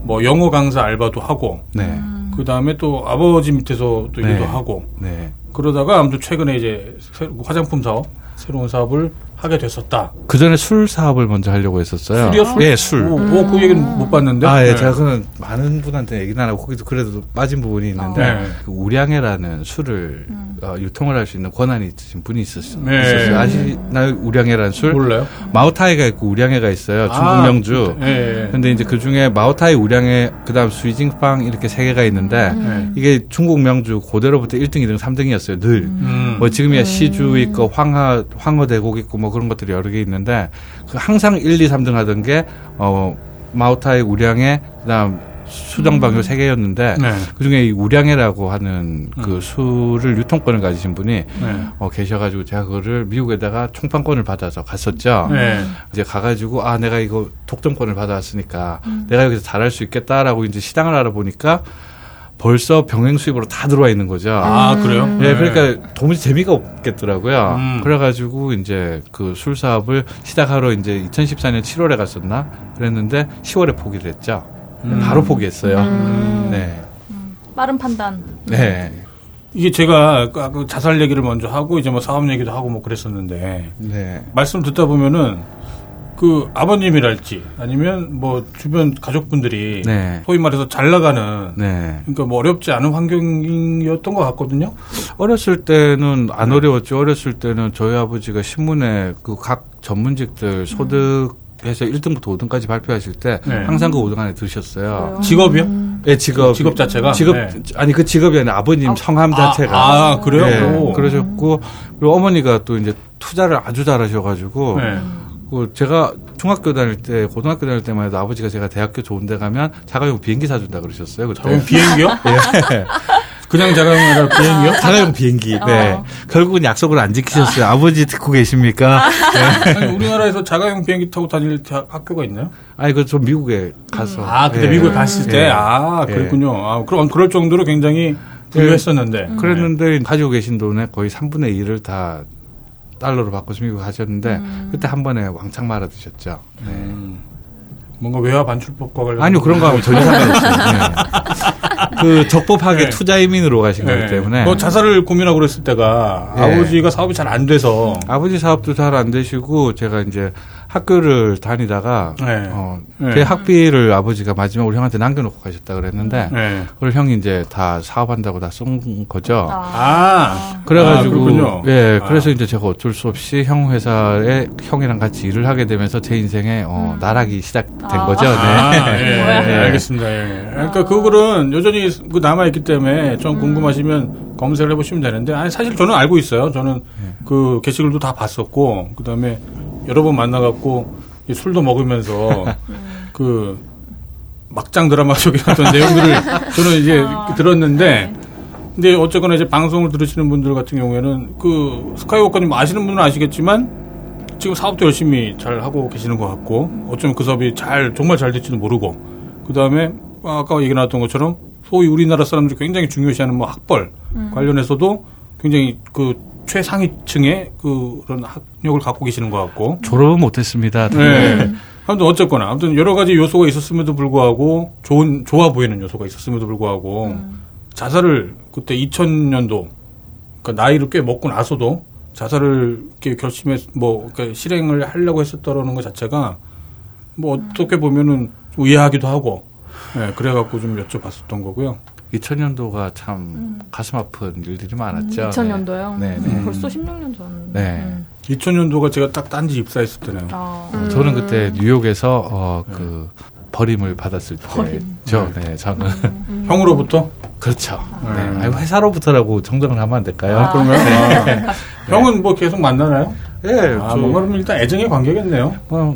뭐 영어 강사 알바도 하고 네. 그 다음에 또 아버지 밑에서 또 네. 일도 하고 네. 그러다가 아무튼 최근에 이제 새- 화장품 사업 새로운 사업을 하게 됐었다. 그 전에 술 사업을 먼저 하려고 했었어요. 술이요? 술? 예, 술. 오, 오, 그 얘기는 못 봤는데. 아, 예, 네. 제가 그는 많은 분한테 얘기는 안 하고 거기도 그래도 빠진 부분이 있는데 네. 그 우량회라는 술을 어, 유통을 할 수 있는 권한이 있으신 분이 있었, 네. 있었어요. 아시나요? 우량회라는 술? 몰라요. 마오타이가 있고 우량회가 있어요. 중국 아, 명주. 예, 예. 근데 이제 그 중에 마오타이 우량회, 그 다음 수이징빵 이렇게 세 개가 있는데 네. 이게 중국 명주 고대로부터 1등, 2등, 3등이었어요. 늘. 음. 뭐 지금이야 시주 있고 황하 황어 대곡 있고 뭐 그런 것들이 여러 개 있는데 그 항상 1, 2, 3등 하던 게 어 마오타이 우량회 그다음 수정방 요세 개였는데 네. 그중에 이 우량회라고 하는 그 술을 유통권을 가지신 분이 네. 어 계셔가지고 제가 그거를 미국에다가 총판권을 받아서 갔었죠. 네. 이제 가가지고 아 내가 이거 독점권을 받아왔으니까 내가 여기서 잘할 수 있겠다라고 이제 시장을 알아보니까 벌써 병행 수입으로 다 들어와 있는 거죠. 아, 그래요? 예, 네. 그러니까 도무지 재미가 없겠더라고요. 음. 그래가지고 이제 그 술 사업을 시작하러 이제 2014년 7월에 갔었나 그랬는데 10월에 포기를 했죠. 음. 바로 포기했어요. 네, 빠른 판단. 네, 이게 제가 아까 그 자살 얘기를 먼저 하고 이제 뭐 사업 얘기도 하고 뭐 그랬었는데 네, 말씀 듣다 보면은 그 아버님이랄지 아니면 뭐 주변 가족분들이 네. 소위 말해서 잘 나가는 네. 그러니까 뭐 어렵지 않은 환경이었던 것 같거든요. 어렸을 때는 안 어려웠죠. 어렸을 때는 저희 아버지가 신문에 그 각 전문직들 소득에서 1등부터 5등까지 발표하실 때 네. 항상 그 5등 안에 드셨어요. 직업이요? 예, 직업. 직업 자체가? 직업, 네. 아니 그 직업이 아니라 아버님 성함 자체가. 아, 아, 그래요? 네, 오. 그러셨고, 그리고 어머니가 또 이제 투자를 아주 잘하셔가지고, 네. 그 제가 중학교 다닐 때, 고등학교 다닐 때만 해도 아버지가 제가 대학교 좋은 데 가면 자가용 비행기 사준다 그러셨어요. 그때. 자가용 비행기요? 예. 그냥 자가용이 아니라 비행기요? 자가용 비행기. 네. 결국은 약속을 안 지키셨어요. 아 버지 듣고 계십니까? 아니, 우리나라에서 자가용 비행기 타고 다닐 대학- 학교가 있나요? 아니, 그저 미국에 가서. 아, 그때 예. 미국에 갔을 때, 예. 아, 예. 그랬군요. 아, 그럼 그럴 정도로 굉장히 부유했었는데. 네. 그랬는데 가지고 계신 돈의 거의 3분의 1을 다 달러로 바꿔서 미국 가셨는데 그때 한 번에 왕창 말아 드셨죠. 네. 음, 뭔가 외화 반출법과 관련 아니요 그런 거하고 전혀 상관없어요. 네. 그 적법하게 네. 투자 이민으로 가신 거기 때문에 뭐 자살을 고민하고 그랬을 때가 네. 아버지가 사업이 잘 안 돼서 아버지 사업도 잘 안 되시고 제가 이제 학교를 다니다가 네. 어, 네. 그 학비를 아버지가 마지막 우리 형한테 남겨놓고 가셨다 그랬는데 네. 그걸 형이 이제 다 사업한다고 다 쏜 거죠. 아, 그래가지고 아, 그렇군요. 예 아. 그래서 이제 제가 어쩔 수 없이 형 회사에 형이랑 같이 일을 하게 되면서 제 인생에 어, 나락이 시작된 아. 거죠. 아, 네. 예, 뭐야. 예, 알겠습니다. 예. 그러니까 그 글은 여전히 그 남아 있기 때문에 좀 궁금하시면 검색을 해보시면 되는데, 아니, 사실 저는 알고 있어요. 저는 그 게시글도 다 봤었고, 그 다음에 여러 번 만나갖고 이 술도 먹으면서 그 막장 드라마 속에 어떤 내용들을 저는 이제 들었는데, 근데 어쨌거나 이제 방송을 들으시는 분들 같은 경우에는 그 스카이워커님 아시는 분은 아시겠지만 지금 사업도 열심히 잘 하고 계시는 것 같고 어쩌면 그 사업이 잘 정말 잘 될지도 모르고 그 다음에 아까 얘기 나왔던 것처럼 소위 우리나라 사람들이 굉장히 중요시하는 뭐 학벌 관련해서도 굉장히 그 최상위층의 그런 학력을 갖고 계시는 것 같고 졸업은 못했습니다. 네. 아무튼 어쨌거나 아무튼 여러 가지 요소가 있었음에도 불구하고 좋은 좋아 보이는 요소가 있었음에도 불구하고 자살을 그때 2000년도 그러니까 나이를 꽤 먹고 나서도 자살을 이렇게 결심해 뭐 그러니까 실행을 하려고 했었다라는 것 자체가 뭐 어떻게 보면은 좀 의아하기도 하고 예, 그래갖고 좀 여쭤봤었던 거고요. 2000년도가 참 가슴 아픈 일들이 많았죠. 2000년도요. 네, 네. 벌써 16년 전. 네. 음. 2000년도가 제가 딱 딴지 입사했을 때네요. 아. 어, 저는 그때 뉴욕에서 어, 그 버림을 받았을 때죠. 네, 저는 형으로부터 그렇죠. 음. 네. 아니, 회사로부터라고 정정을 하면 안 될까요? 아. 그러면 아, 형은 뭐 계속 만나나요? 네, 아, 저, 뭔가 그러면 일단 애정의 관계겠네요. 뭐,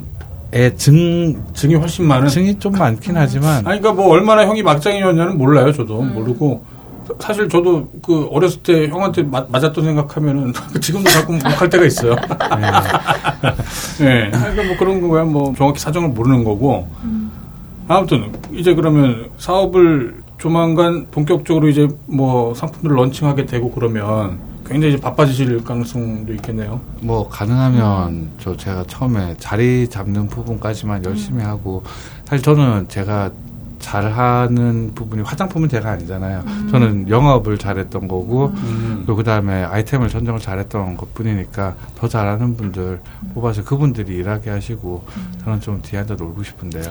애 증, 증이 훨씬 많은. 증이 좀 많긴 하지만, 아니, 그러니까 뭐 얼마나 형이 막장이었냐는 몰라요, 저도 모르고. 사- 사실 저도 그 어렸을 때 형한테 맞, 맞았던 생각하면은 지금도 가끔 욱할 때가 있어요. 예. 그러니까 뭐 그런 거야 뭐 정확히 사정을 모르는 거고. 아무튼 이제 그러면 사업을 조만간 본격적으로 이제 뭐 상품들을 런칭하게 되고 그러면 굉장히 이제 바빠지실 가능성도 있겠네요. 뭐, 가능하면, 저, 제가 처음에 자리 잡는 부분까지만 열심히 하고, 사실 저는 제가 잘하는 부분이 화장품은 제가 아니잖아요. 저는 영업을 잘했던 거고, 음. 그리고 그 다음에 아이템을 선정을 잘했던 것 뿐이니까 더 잘하는 분들 뽑아서 그분들이 일하게 하시고 저는 좀 뒤에 앉아 놀고 싶은데요.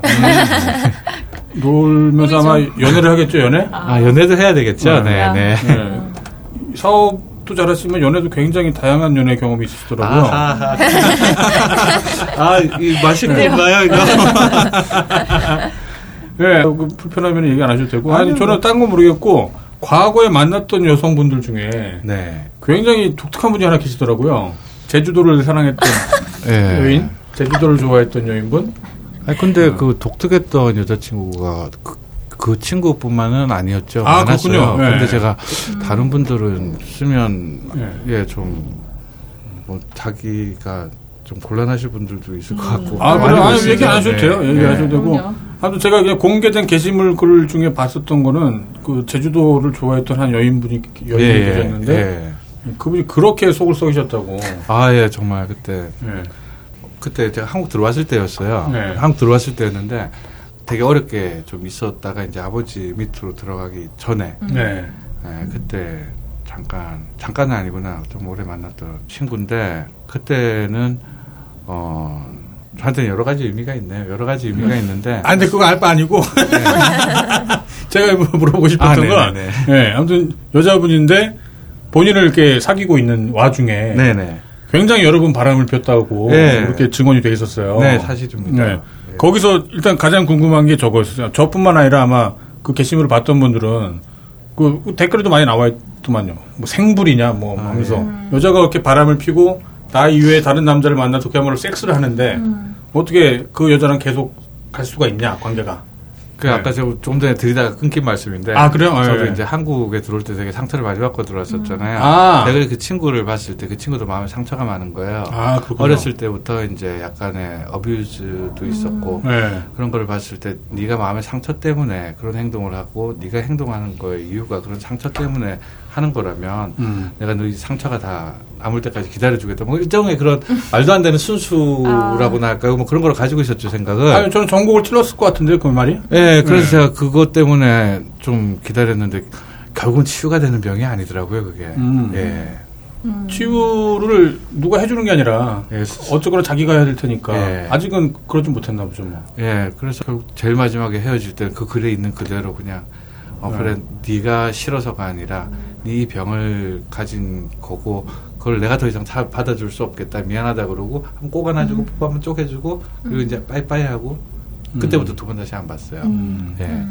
놀면서 아마 연애를 하겠죠, 연애? 아, 연애도 해야 되겠죠? 네, 네. 네. 사업 도 잘하시면 연애도 굉장히 다양한 연애 경험이 있으시더라고요. 아, 이 맛있는 건가요, 이거? 예, 그 불편하면 얘기 안 하셔도 되고. 아니, 아니요, 저는 딴건 모르겠고, 과거에 만났던 여성분들 중에 네. 굉장히 독특한 분이 하나 계시더라고요. 제주도를 사랑했던 네. 여인, 제주도를 좋아했던 여인분. 아니, 근데 그 독특했던 여자친구가 그, 그 친구뿐만은 아니었죠. 아, 많았어요. 그렇군요. 네. 근데 제가 다른 분들은 쓰면 네. 예, 좀, 뭐, 자기가 좀 곤란하실 분들도 있을 것 같고. 아, 많이 그래요? 아니, 보시죠. 얘기 안 하셔도 네. 돼요. 얘기 안 하셔도 되고. 아무튼 제가 그냥 공개된 게시물 글 중에 봤었던 거는 그 제주도를 좋아했던 한 여인분이, 여인분이 예, 계셨는데, 예. 그분이 그렇게 속을 썩이셨다고. 아, 예, 정말 그때 예. 그때 제가 한국 들어왔을 때였어요. 네. 한국 들어왔을 때였는데 되게 어렵게 좀 있었다가 이제 아버지 밑으로 들어가기 전에 네. 예, 그때 잠깐 잠깐은 아니구나 좀 오래 만났던 친구인데 그때는 어 저한테는 여러 가지 의미가 있네요. 여러 가지 의미가 있는데 아, 근데 그거 알 바 아니고. 제가 물어보고 싶었던 아, 건, 네네네. 네, 아무튼 여자분인데 본인을 이렇게 사귀고 있는 와중에 네네 굉장히 여러 분 바람을 폈다고 네. 그렇게 증언이 돼 있었어요. 네 사실입니다. 네. 거기서 일단 가장 궁금한 게 저거였어요. 저뿐만 아니라 아마 그 게시물을 봤던 분들은 그 댓글에도 많이 나와 있더만요. 뭐 생불이냐 뭐 아, 하면서 음. 여자가 그렇게 바람을 피고 나 이외에 다른 남자를 만나서 그야말로 섹스를 하는데 음. 어떻게 그 여자랑 계속 갈 수가 있냐 관계가. 그 네. 아까 저좀 전에 드리다가 끊긴 말씀인데 아, 그래요? 아, 저도 예. 이제 한국에 들어올 때 되게 상처를 많이 받고 들어왔었잖아요. 아. 내가 그 친구를 봤을 때 그 친구도 마음에 상처가 많은 거예요. 아 그렇군요. 어렸을 때부터 이제 약간의 어뷰즈도 있었고 네. 그런 걸 봤을 때 네가 마음의 상처 때문에 그런 행동을 하고 네가 행동하는 거의 이유가 그런 상처 때문에 하는 거라면 음. 내가 너희 상처가 다 아물 때까지 기다려주겠다. 뭐 일종의 그런 말도 안 되는 순수라고나 할까요? 뭐 그런 걸 가지고 있었죠 생각을. 아니 저는 전곡을 틀렸을 것 같은데 그 말이. 예, 그래서 네. 제가 그것 때문에 좀 기다렸는데 결국은 치유가 되는 병이 아니더라고요, 그게. 음. 예. 치유를 누가 해주는 게 아니라 예, 어쩌거나 자기가 해야 될 테니까 예. 아직은 그러지 못했나 보죠 뭐. 예, 그래서 결국 제일 마지막에 헤어질 때는 그 글에 있는 그대로 그냥 어 그래 네가 싫어서가 아니라 네 병을 가진 거고 그걸 내가 더 이상 다 받아줄 수 없겠다 미안하다 그러고 한번 꼭 안아주고 뽀뽀 한번 쪼개주고 그리고 이제 빠이빠이 하고 그때부터 두 번 다시 안 봤어요. 음. 예.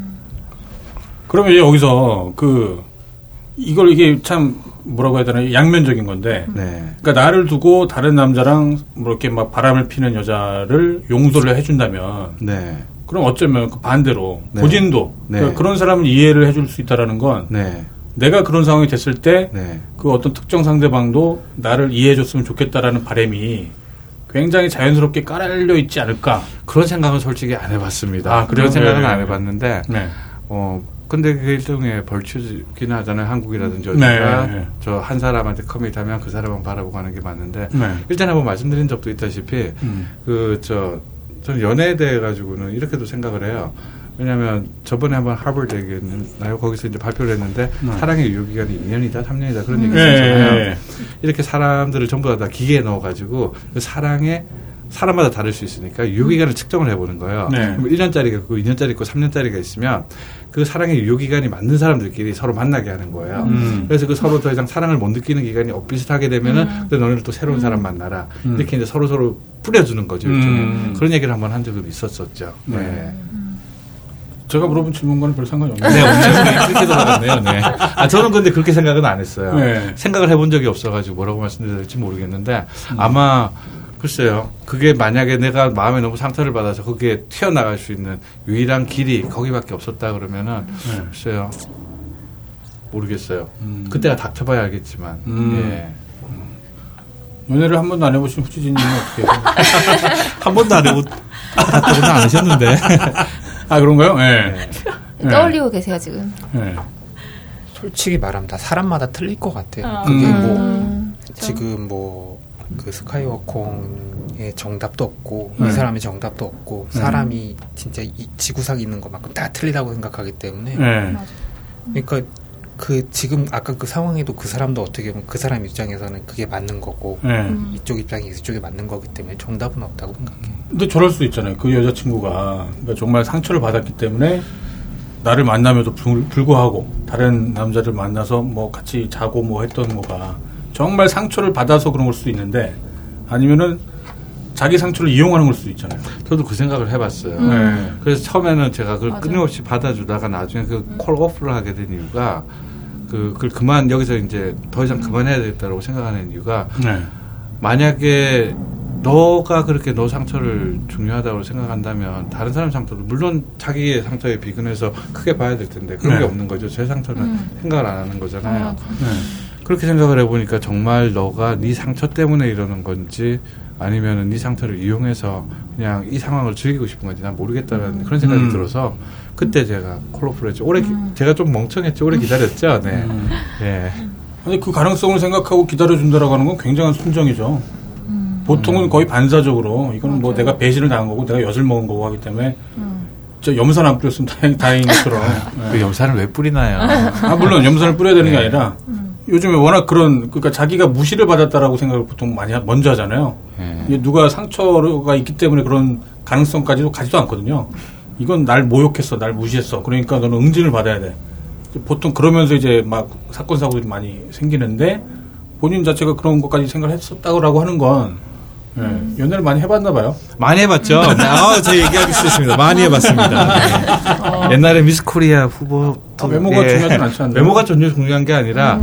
그러면 이제 여기서 그 이걸 이게 참 뭐라고 해야 되나 양면적인 건데 네. 그러니까 나를 두고 다른 남자랑 뭐 이렇게 막 바람을 피는 여자를 용서를 해준다면 네. 그럼 어쩌면 그 반대로 네. 고진도 네. 그러니까 그런 사람을 이해를 해줄 수 있다라는 건 네. 내가 그런 상황이 됐을 때 네. 그 어떤 특정 상대방도 나를 이해해줬으면 좋겠다라는 바람이 굉장히 자연스럽게 깔려 있지 않을까. 그런 생각은 솔직히 안 해봤습니다. 아? 그런 생각은 네, 안 네. 해봤는데, 네. 어, 근데 그게 일종의 벌칙이긴 하잖아요. 한국이라든지 네, 어디가 네. 저한 사람한테 커밋하면 그 사람만 바라보고 하는 게 맞는데, 네. 일단 한번 말씀드린 적도 있다시피, 음. 그, 저, 저는 연애에 대해 가지고는 이렇게도 생각을 해요. 왜냐면 저번에 한번 하버드 얘기했나요? 거기서 이제 발표를 했는데, 네. 사랑의 유효기간이 2년이다, 3년이다, 그런 얘기 예, 있었잖아요. 예, 예. 이렇게 사람들을 전부 다, 다 기계에 넣어가지고 그 사랑에 사람마다 다를 수 있으니까 유효기간을 측정을 해보는 거예요. 네. 그럼 1년짜리가 있고 2년짜리 있고 3년짜리가 있으면 그 사랑의 유효기간이 맞는 사람들끼리 서로 만나게 하는 거예요. 음. 그래서 그 서로 더 이상 사랑을 못 느끼는 기간이 비슷하게 되면은 그래 너네는 또 새로운 사람 만나라. 음. 이렇게 이제 서로 서로 뿌려주는 거죠. 일종의. 음. 그런 얘기를 한번 한 적은 있었었죠. 네. 네. 제가 물어본 질문과는 별 상관이 없네요. 네, 엄청 그렇게 돌아갔네요. 네. 아, 저는 근데 그렇게 생각은 안 했어요. 네. 생각을 해본 적이 없어가지고 뭐라고 말씀드려야 될지 모르겠는데 음. 아마 글쎄요. 그게 만약에 내가 마음에 너무 상처를 받아서 그게 튀어나갈 수 있는 유일한 길이 거기밖에 없었다 그러면은 네. 글쎄요. 모르겠어요. 음. 그때가 닥쳐봐야 알겠지만. 음. 예. 연애를 한 번도 안 해보신 후지진님은 어떻게 해요? 한 번도 안 해보, 닥쳐보는 안 하셨는데. 아, 그런가요? 네. 네. 떠올리고 계세요 지금. 네. 솔직히 말하면 다 사람마다 틀릴 것 같아요. 아. 그게 음. 뭐 음, 지금 뭐 그 스카이워콩의 정답도 없고 네. 이 사람의 정답도 없고 네. 사람이 진짜 이 지구상에 있는 것만큼 다 틀리다고 생각하기 때문에 네. 그러니까 그 지금 아까 그 상황에도 그 사람도 어떻게 보면 그 사람 입장에서는 그게 맞는 거고 네. 음. 이쪽 입장에서 이쪽에 맞는 거기 때문에 정답은 없다고 생각해요. 근데 저럴 수 있잖아요. 그 여자친구가 그러니까 정말 상처를 받았기 때문에 나를 만남에도 불, 불구하고 다른 남자를 만나서 뭐 같이 자고 뭐 했던 거가 정말 상처를 받아서 그런 걸 수도 있는데 아니면은 자기 상처를 이용하는 걸 수도 있잖아요. 저도 그 생각을 해봤어요. 네. 그래서 처음에는 제가 그걸 맞아요. 끊임없이 받아주다가 나중에 그콜 오프를 하게 된 이유가 그, 그걸 그만, 여기서 이제 더 이상 그만해야 되겠다고 생각하는 이유가 네. 만약에 너가 그렇게 너 상처를 중요하다고 생각한다면 다른 사람 상처도 물론 자기의 상처에 비근해서 크게 봐야 될 텐데 그런 네. 게 없는 거죠. 제 상처는 음. 생각을 안 하는 거잖아요. 아, 네. 그렇게 생각을 해보니까 정말 너가 네 상처 때문에 이러는 건지 아니면은 네 상처를 이용해서 그냥 이 상황을 즐기고 싶은 건지 난 모르겠다라는 그런 생각이 음. 들어서 그때 제가 콜오프를 했죠. 오래 기- 음. 제가 좀 멍청했죠. 오래 기다렸죠. 네. 음. 예. 아니 그 가능성을 생각하고 기다려준다라고 하는 건 굉장한 순정이죠. 보통은 거의 반사적으로 이거는 뭐 음. 내가 배신을 당한 거고 내가 엿을 먹은 거고 하기 때문에 음. 저 염산 안 뿌렸으면 다행, 다행인 것처럼. 그 네. 염산을 왜 뿌리나요? 아 물론 염산을 뿌려야 되는 게 네. 아니라 요즘에 워낙 그런 그러니까 자기가 무시를 받았다라고 생각을 보통 많이 하- 먼저 하잖아요. 예. 이게 누가 상처가 있기 때문에 그런 가능성까지도 가지도 않거든요. 이건 날 모욕했어, 날 무시했어. 그러니까 너는 응징을 받아야 돼. 보통 그러면서 이제 막 사건 사고들이 많이 생기는데 본인 자체가 그런 것까지 생각을 했었다고 하는 건 예, 연애를 많이 해봤나 봐요. 많이 해봤죠. 네, 아, 저 얘기하기 싫습니다. 많이 해봤습니다. 네. 옛날에 미스 코리아 후보 아, 외모가 중요하진 않지 않나요? 외모가 전혀 중요한 게 아니라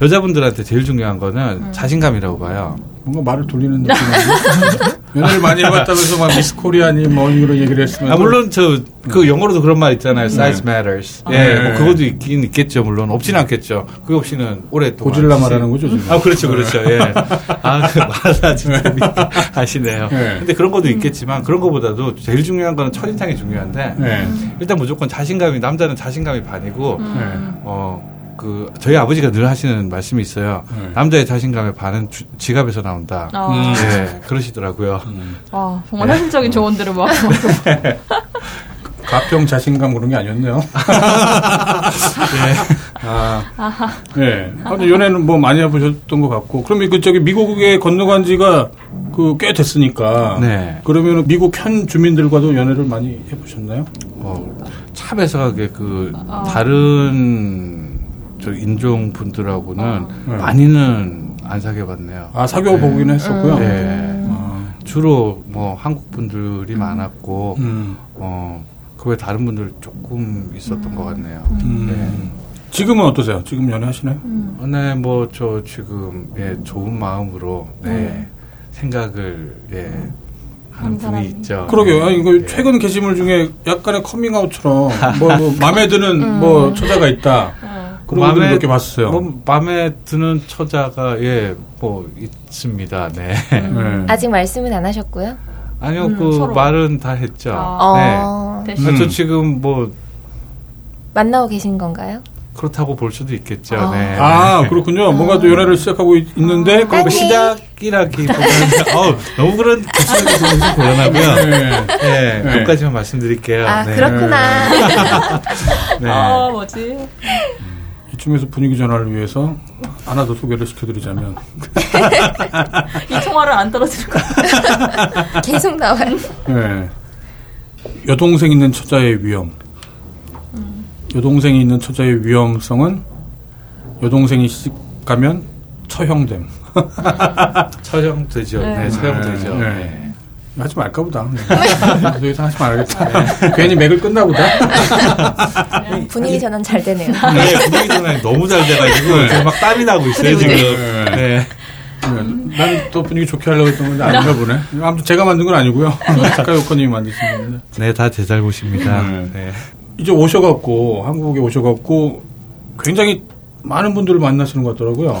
여자분들한테 제일 중요한 거는 자신감이라고 봐요. 뭔가 말을 돌리는 느낌인데 연애를 많이 해봤다면서 막 미스 코리아니 뭐 이런 얘기를 했으면 아, 물론 저 그 영어로도 그런 말 있잖아요. Size matters. 예, 네. 뭐 그것도 있긴 있겠죠. 물론 없지는 않겠죠. 그게 없이는 오랫동안 고질라 말하는 거죠 지금. 아, 그렇죠, 그렇죠. 예. 아, 그 진짜 재밌게 하시네요. 네. 근데 그런 것도 있겠지만 그런 것보다도 제일 중요한 거는 첫인상이 중요한데 네. 일단 무조건 자신감이 남자는 자신감이 반이고 네. 어 그 저희 아버지가 늘 하시는 말씀이 있어요. 네. 남자의 자신감의 반은 주- 지갑에서 나온다. 아, 음. 예, 그러시더라고요. 아, 정말 현실적인 조언들을 막. 가평 자신감 그런 게 아니었네요. 아, 네. 아무튼 연애는 뭐 많이 해보셨던 것 같고. 그러면 그 저기 미국에 건너간 지가 그 꽤 됐으니까. 네. 그러면 미국 현 주민들과도 연애를 많이 해보셨나요? 어, 참 애석하게 그 아. 다른 저 인종 분들하고는 네. 많이는 안 사귀어 봤네요. 아, 사귀어 보기는 했었고요. 네. 아, 주로 뭐 한국 분들이 많았고 음, 어, 그 외 다른 분들 조금 있었던 것 같네요. 음. 지금은 어떠세요? 지금 연애하시나요? 네. 네, 뭐 저 지금 예, 좋은 마음으로 네, 생각을 예, 하는. 분이 있죠. 그러게요. 아니, 이거 네. 최근 게시물 중에 약간의 커밍아웃처럼 뭐, 뭐 마음에 드는 뭐 처자가 있다. 그런 분들 몇개 봤어요. 뭐 마음에 드는 처자가 예, 뭐 있습니다. 네. 네. 아직 말씀은 안 하셨고요. 아니요, 음, 그 서로. 말은 다 했죠. 아. 어, 네. 대신 음. 저 지금 뭐 만나고 계신 건가요? 그렇다고 볼 수도 있겠죠. 아. 네. 아, 그렇군요. 뭔가 또 연애를 시작하고 있, 는데 그. 시작이라기보다는 어, 너무 그런 구체적인 좀 곤란하고요. 네. 네, 네. 여기까지만 말씀드릴게요. 아, 네. 그렇구나. 네. 아 뭐지? 이쯤에서 분위기 전환을 위해서 하나 더 소개를 시켜드리자면 이 통화를 안 떨어질 것 같아. 계속 나와요. 네. 여동생 있는 처자의 위험. 여동생이 있는 처자의 위험성은 여동생이 시집 가면 처형됨. 처형되죠. 네, 네. 처형되죠. 네. 네. 하지 말까 보다. 네. 더 이상 하지 말아야겠다. 괜히 맥을 끝나 보다. 분위기 전환 잘 되네요. 네, 분위기 전환이 너무 잘 돼가지고 네. 지금 막 땀이 나고 있어요, 지금. 네. 네. 난또 분위기 좋게 하려고 했던 건데 아닌가 보네. 아무튼 제가 만든 건 아니고요. 스카이워커님이 만드신 건데. 네, 다 제 잘못입니다. 네. 네. 이제 오셔갖고 한국에 오셔갖고 굉장히 많은 분들을 만나시는 것 같더라고요.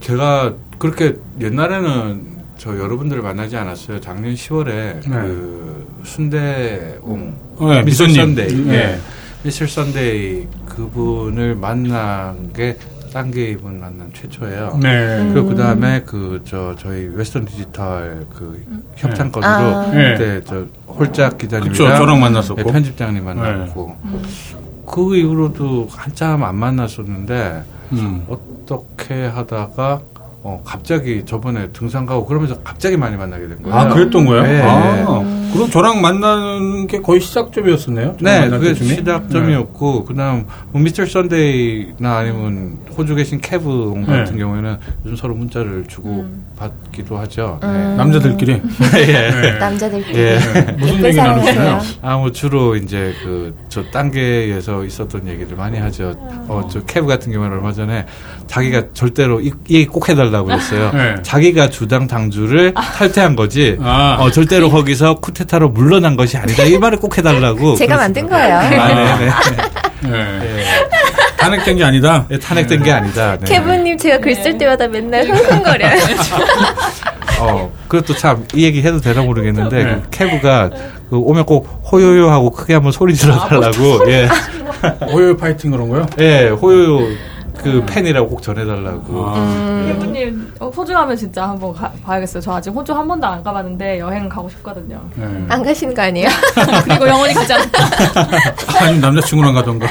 제가 그렇게 옛날에는 저 여러분들을 만나지 않았어요. 작년 10월에 그 순대옹 네, 미스터 선데이, 네. 네. 미스터 선데이 그분을 만난 게 딴게인을 만난 최초예요. 네. 그리고 그 다음에 그 저 저희 웨스턴 디지털 그 협찬 건으로 아. 네. 그때 저 홀짝 기자님이랑 저랑 만났었고. 네, 편집장님 만났고 그 이후로도 한참 안 만났었는데 음. 어떻게 하다가 어 갑자기 저번에 등산 가고 그러면서 갑자기 많이 만나게 된 거예요. 아, 그랬던 거예요? 네. 아, 그럼 저랑 만나는 게 거의 시작점이었었네요? 네, 그게 때쯤이? 시작점이었고 그다음 뭐 미스터 선데이나 아니면 호주 계신 캐브 네. 같은 경우에는 요즘 서로 문자를 주고 받기도 하죠. 음. 네. 남자들끼리. 예. 네. 남자들끼리. 예. 무슨 댓글 얘기 나누시나요? 아, 뭐 주로 이제 그 저 단계에서 있었던 얘기를 많이 하죠. 어, 저 캐브 같은 경우는 얼마 전에 자기가 절대로 이, 이 얘기 꼭 해달라 고 그랬어요. 네. 자기가 주당 당주를 탈퇴한 거지. 아. 어, 절대로 거기서 쿠데타로 물러난 것이 아니다. 이 말을 꼭 해달라고. 제가 만든 거예요. 아, 네네. 네. 네. 탄핵된 게 아니다. 네, 탄핵된 게 아니다. 네. 캐브님 제가 글 쓸 때마다 맨날 흥흥거려요. 어, 그것도 참, 이 얘기 해도 되나 모르겠는데, 네. 그 캐브가 그 오면 꼭 호요요 하고 크게 한번 소리 질러달라고, 예. 호요 파이팅 그런 거요? 예, 호요요 그 팬이라고 꼭 전해달라고. 아, 해부님 어, 호주 가면 진짜 한번 가, 봐야겠어요. 저 아직 호주 한 번도 안 가봤는데 여행 가고 싶거든요. 네. 안 가시는 거 아니에요? 그리고 영원히 가지 않다. 아니면 남자친구랑 가던가.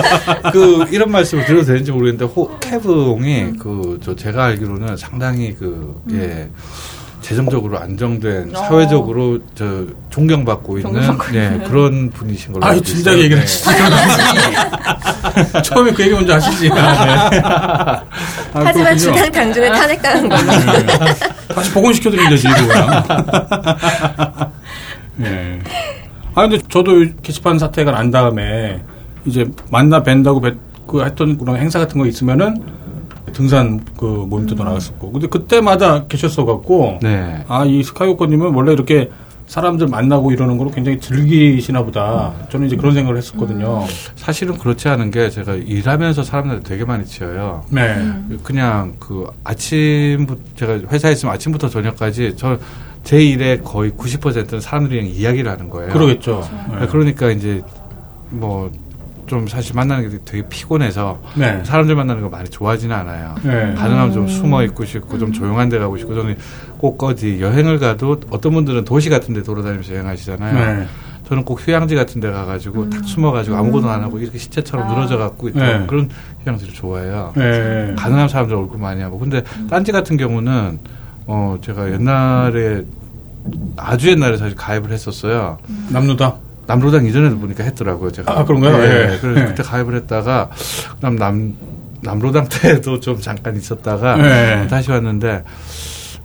그, 이런 말씀을 드려도 되는지 모르겠는데, 호, 캐브옹이 그, 저, 제가 알기로는 상당히 그, 예, 재정적으로 안정된, 어. 사회적으로 저, 존경받고 있는, 존경받고 예, 있는. 그런 분이신 걸로 알고 진작 있어요. 얘기를 네. 하시지. 처음에 그 얘기 먼저 하시지. 아, 하지만 그렇군요. 주당 당주는 탄핵당한 걸로. 다시 복원시켜드리면 되지, 이거야. 예. 아, 근데 저도 게시판 사태가 난 다음에, 이제 만나 뵌다고 뵀, 그 했던 그런 행사 같은 거 있으면은, 등산 그 모임도 나갔었고. 근데 그때마다 계셨어갖고, 네. 아, 이 스카이워커님은 원래 이렇게 사람들 만나고 이러는 거를 굉장히 즐기시나 보다. 저는 이제 그런 생각을 했었거든요. 사실은 그렇지 않은 게 제가 일하면서 사람들 되게 많이 치여요. 네. 그냥 그 아침부터 제가 회사에 있으면 아침부터 저녁까지 저 제 일의 거의 90%는 사람들이랑 이야기를 하는 거예요. 그러겠죠. 네, 그러니까 이제 뭐 좀 사실 만나는 게 되게 피곤해서 네. 사람들 만나는 거 많이 좋아하지는 않아요. 네. 가능하면 좀 숨어 있고 싶고 좀 조용한 데 가고 싶고 저는 꼭 어디 여행을 가도 어떤 분들은 도시 같은 데 돌아다니면서 여행하시잖아요. 네. 저는 꼭 휴양지 같은 데 가가지고 딱 숨어가지고 아무것도 안 하고 이렇게 시체처럼 아. 늘어져 갖고 있던 네. 그런 휴양지를 좋아해요. 예. 가능한 사람들 얼굴 많이 하고. 근데 딴지 같은 경우는 어 제가 옛날에 아주 옛날에 사실 가입을 했었어요. 남루다. 남로당 이전에도 보니까 했더라고요. 제가. 아, 그런가요? 네, 예. 그래서 예. 그때 가입을 했다가 그 다음 남 남로당 때도 좀 잠깐 있었다가 예. 다시 왔는데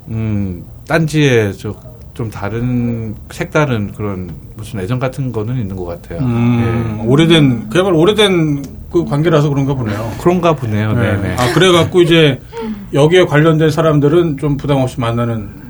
음 딴지에 저 좀 다른 색다른 그런 무슨 애정 같은 거는 있는 것 같아요. 음, 예. 오래된, 그야말로 오래된 그 관계라서 그런가 보네요. 그런가 보네요. 네. 네, 네. 아, 그래갖고 이제 여기에 관련된 사람들은 좀 부담 없이 만나는.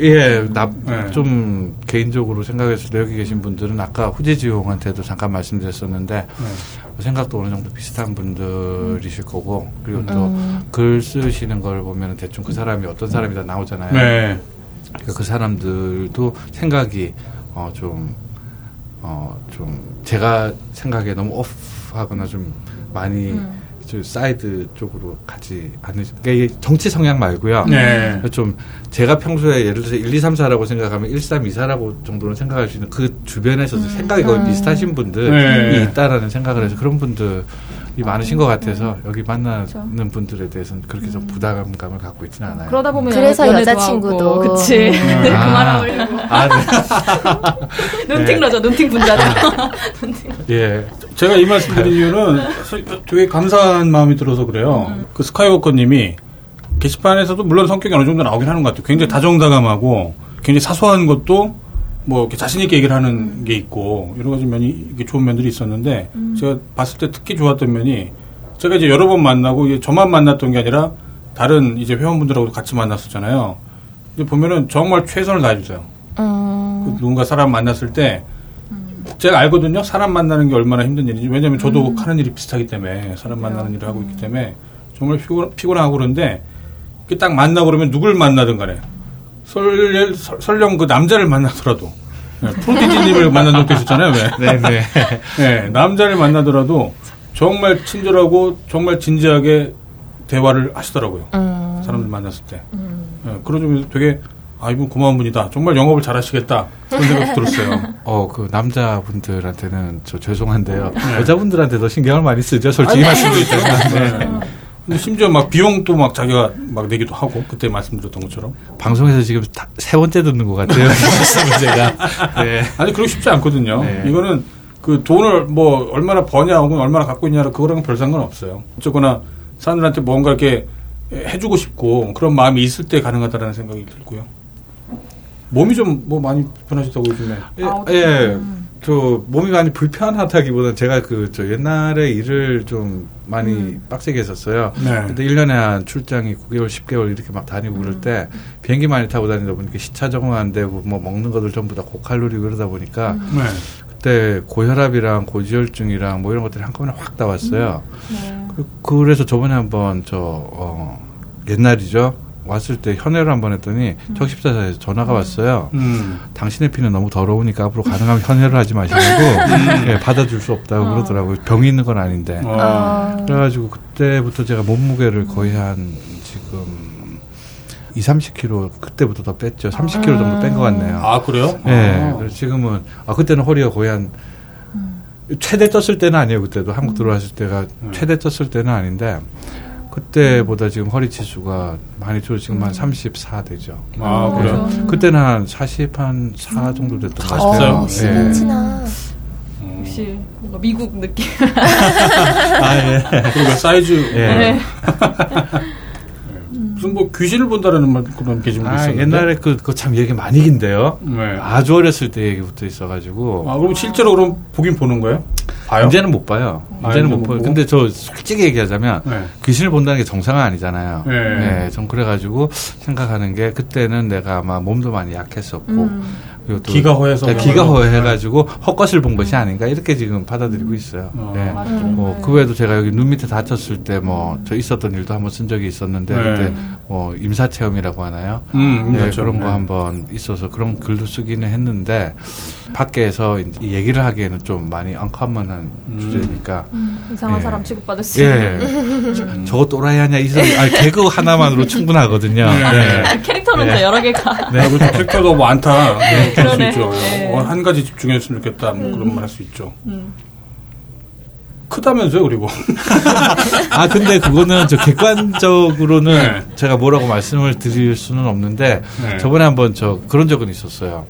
예, 나, 네. 좀, 개인적으로 생각했을 때 여기 계신 분들은 아까 후지지용한테도 잠깐 말씀드렸었는데, 네. 생각도 어느 정도 비슷한 분들이실 거고, 그리고 또 음. 글 쓰시는 걸 보면 대충 그 사람이 어떤 사람이 다 나오잖아요. 네. 그러니까 그 사람들도 생각이, 어, 좀, 어, 좀, 제가 생각에 너무 off하거나 좀 많이, 음. 저 사이드 쪽으로 가지 않으, 그러니까 이게 정치 성향 말고요. 네. 좀 제가 평소에 예를 들어서 1, 2, 3, 4라고 생각하면 1, 3, 2, 4라고 정도는 생각할 수 있는 그 주변에서 생각이 거의 음. 비슷하신 분들이 네. 있다라는 생각을 해서 그런 분들 이 많으신 것 같아서 음. 여기 만나는 그렇죠. 분들에 대해서는 그렇게 좀 부담감을 갖고 있지는 않아요. 그러다 보면 그래서 여자친구도. 하고, 그치 음. 그만하려고 아, 네. 눈팅 러죠 눈팅 분자죠 예. 제가 이 말씀 드린 이유는 되게 감사한 마음이 들어서 그래요. 그 스카이워커님이 게시판에서도 물론 성격이 어느 정도 나오긴 하는 것 같아요. 굉장히 다정다감하고 굉장히 사소한 것도 뭐 이렇게 자신 있게 얘기를 하는 게 있고 여러 가지 면이 이게 좋은 면들이 있었는데 제가 봤을 때 특히 좋았던 면이 제가 이제 여러 번 만나고 이게 저만 만났던 게 아니라 다른 이제 회원분들하고도 같이 만났었잖아요. 근데 보면은 정말 최선을 다해주세요. 음. 그 누군가 사람 만났을 때 제가 알거든요. 사람 만나는 게 얼마나 힘든 일인지. 왜냐하면 저도 하는 일이 비슷하기 때문에 사람 만나는 일을 하고 있기 때문에 정말 피곤, 피곤하고 그런데 딱 만나고 그러면 누굴 만나든 간에 설, 설- 설령 그 남자를 만나더라도 네, 프로디지님을 만난 적도 있었잖아요. 왜? 네네. 네, 남자를 만나더라도 정말 친절하고 정말 진지하게 대화를 하시더라고요. 음. 사람들 만났을 때. 네, 그런 점에서 되게 아 이분 고마운 분이다. 정말 영업을 잘하시겠다. 그런 생각이 들었어요. 어, 그 남자분들한테는 저 죄송한데요. 여자분들한테도 신경을 많이 쓰죠. 아, 솔직히 말씀드리자면. 네. 네. 심지어 막 비용도 막 자기가 막 내기도 하고 그때 말씀드렸던 것처럼 방송에서 지금 다- 세 번째 듣는 것 같아요. 제가. 네. 아니 그러기 쉽지 않거든요. 네. 이거는 그 돈을 뭐 얼마나 버냐 혹은 얼마나 갖고 있냐랑 그거랑 별 상관 없어요. 어쨌거나 사람들한테 뭔가 이렇게 해주고 싶고 그런 마음이 있을 때 가능하다라는 생각이 들고요. 몸이 좀 뭐 많이 불편하셨다고 요즘에. 예, 아. 예. 저 몸이 많이 불편하다기보다는 제가 그 저 옛날에 일을 좀 많이 빡세게 했었어요. 네. 근데 1년에 한 출장이 9개월, 10개월 이렇게 막 다니고 그럴 때 비행기 많이 타고 다니다 보니까 시차 적응 안 되고 뭐 먹는 것들 전부 다 고칼로리 그러다 보니까 네. 그때 고혈압이랑 고지혈증이랑 뭐 이런 것들이 한꺼번에 확 나왔어요. 네. 그, 래서 저번에 한번 저 어, 옛날이죠. 왔을 때 현회를 한 번 했더니 적십자사에서 전화가 왔어요. 음. 당신의 피는 너무 더러우니까 앞으로 가능하면 현회를 하지 마시라고 예, 받아줄 수 없다고 어. 그러더라고요. 병이 있는 건 아닌데. 어. 아. 그래가지고 그때부터 제가 몸무게를 거의 한 지금 2, 30kg 그때부터 더 뺐죠. 30kg 정도 뺀 것 같네요. 아 그래요? 예. 아. 그래서 지금은 아 그때는 허리가 거의 한 최대 떴을 때는 아니에요. 그때도 한국 들어왔을 때가 음. 최대 떴을 때는 아닌데 그때보다 지금 허리 치수가 많이 줄어 지금 한 34 되죠. 아 음. 그래요? 음. 그때는 한 40, 한 4 정도 됐던 것 어, 같아요. 어, 시멘치나. 음. 역시 뭔가 미국 느낌 아, 예. 그러니까 사이즈 예. 네. 무슨 뭐 귀신을 본다라는 말 그런 게시물도 아, 있었는데. 옛날에 그, 그거 참 얘기 많이 긴데요. 네. 아주 어렸을 때 얘기부터 있어가지고. 아 그럼 실제로 그럼 보긴 보는 거예요? 봐요? 이제는 못 봐요. 아, 이제는 이제 못못 봐요. 근데 저 솔직히 얘기하자면 네. 귀신을 본다는 게 정상은 아니잖아요. 네. 네, 전 그래가지고 생각하는 게 그때는 내가 아마 몸도 많이 약했었고 음. 그리고 또 기가 허해서 네, 뭐 기가. 허해가지고 헛것을 본 것이 아닌가 이렇게 지금 받아들이고 있어요. 어. 네. 뭐, 그 외에도 제가 여기 눈 밑에 다쳤을 때 뭐, 저 있었던 일도 한번 쓴 적이 있었는데, 네. 그때 뭐, 임사 체험이라고 하나요? 음, 네, 그렇죠. 그런 거 네. 한번 있어서 그런 글도 쓰기는 했는데, 밖에서 얘기를 하기에는 좀 많이 언커먼한 음. 주제니까, 이상한 예. 사람 취급받을 수 예. 저- 저거 또라이 하냐, 이 소리, 아, 개그 하나만으로 충분하거든요. 네. 네. 아, 캐릭터 캐릭터는 네. 더 여러 개가. 네, 그렇죠. 캐릭터가 너무 많다. 네, 그럴 수 그러네. 있죠. 네. 어, 한 가지 집중했으면 좋겠다. 뭐 그런 말 할 수 있죠. 음. 크다면서요, 그리고. 아 근데 그거는 저 객관적으로는 네. 제가 뭐라고 말씀을 드릴 수는 없는데 네. 저번에 한번 저 그런 적은 있었어요.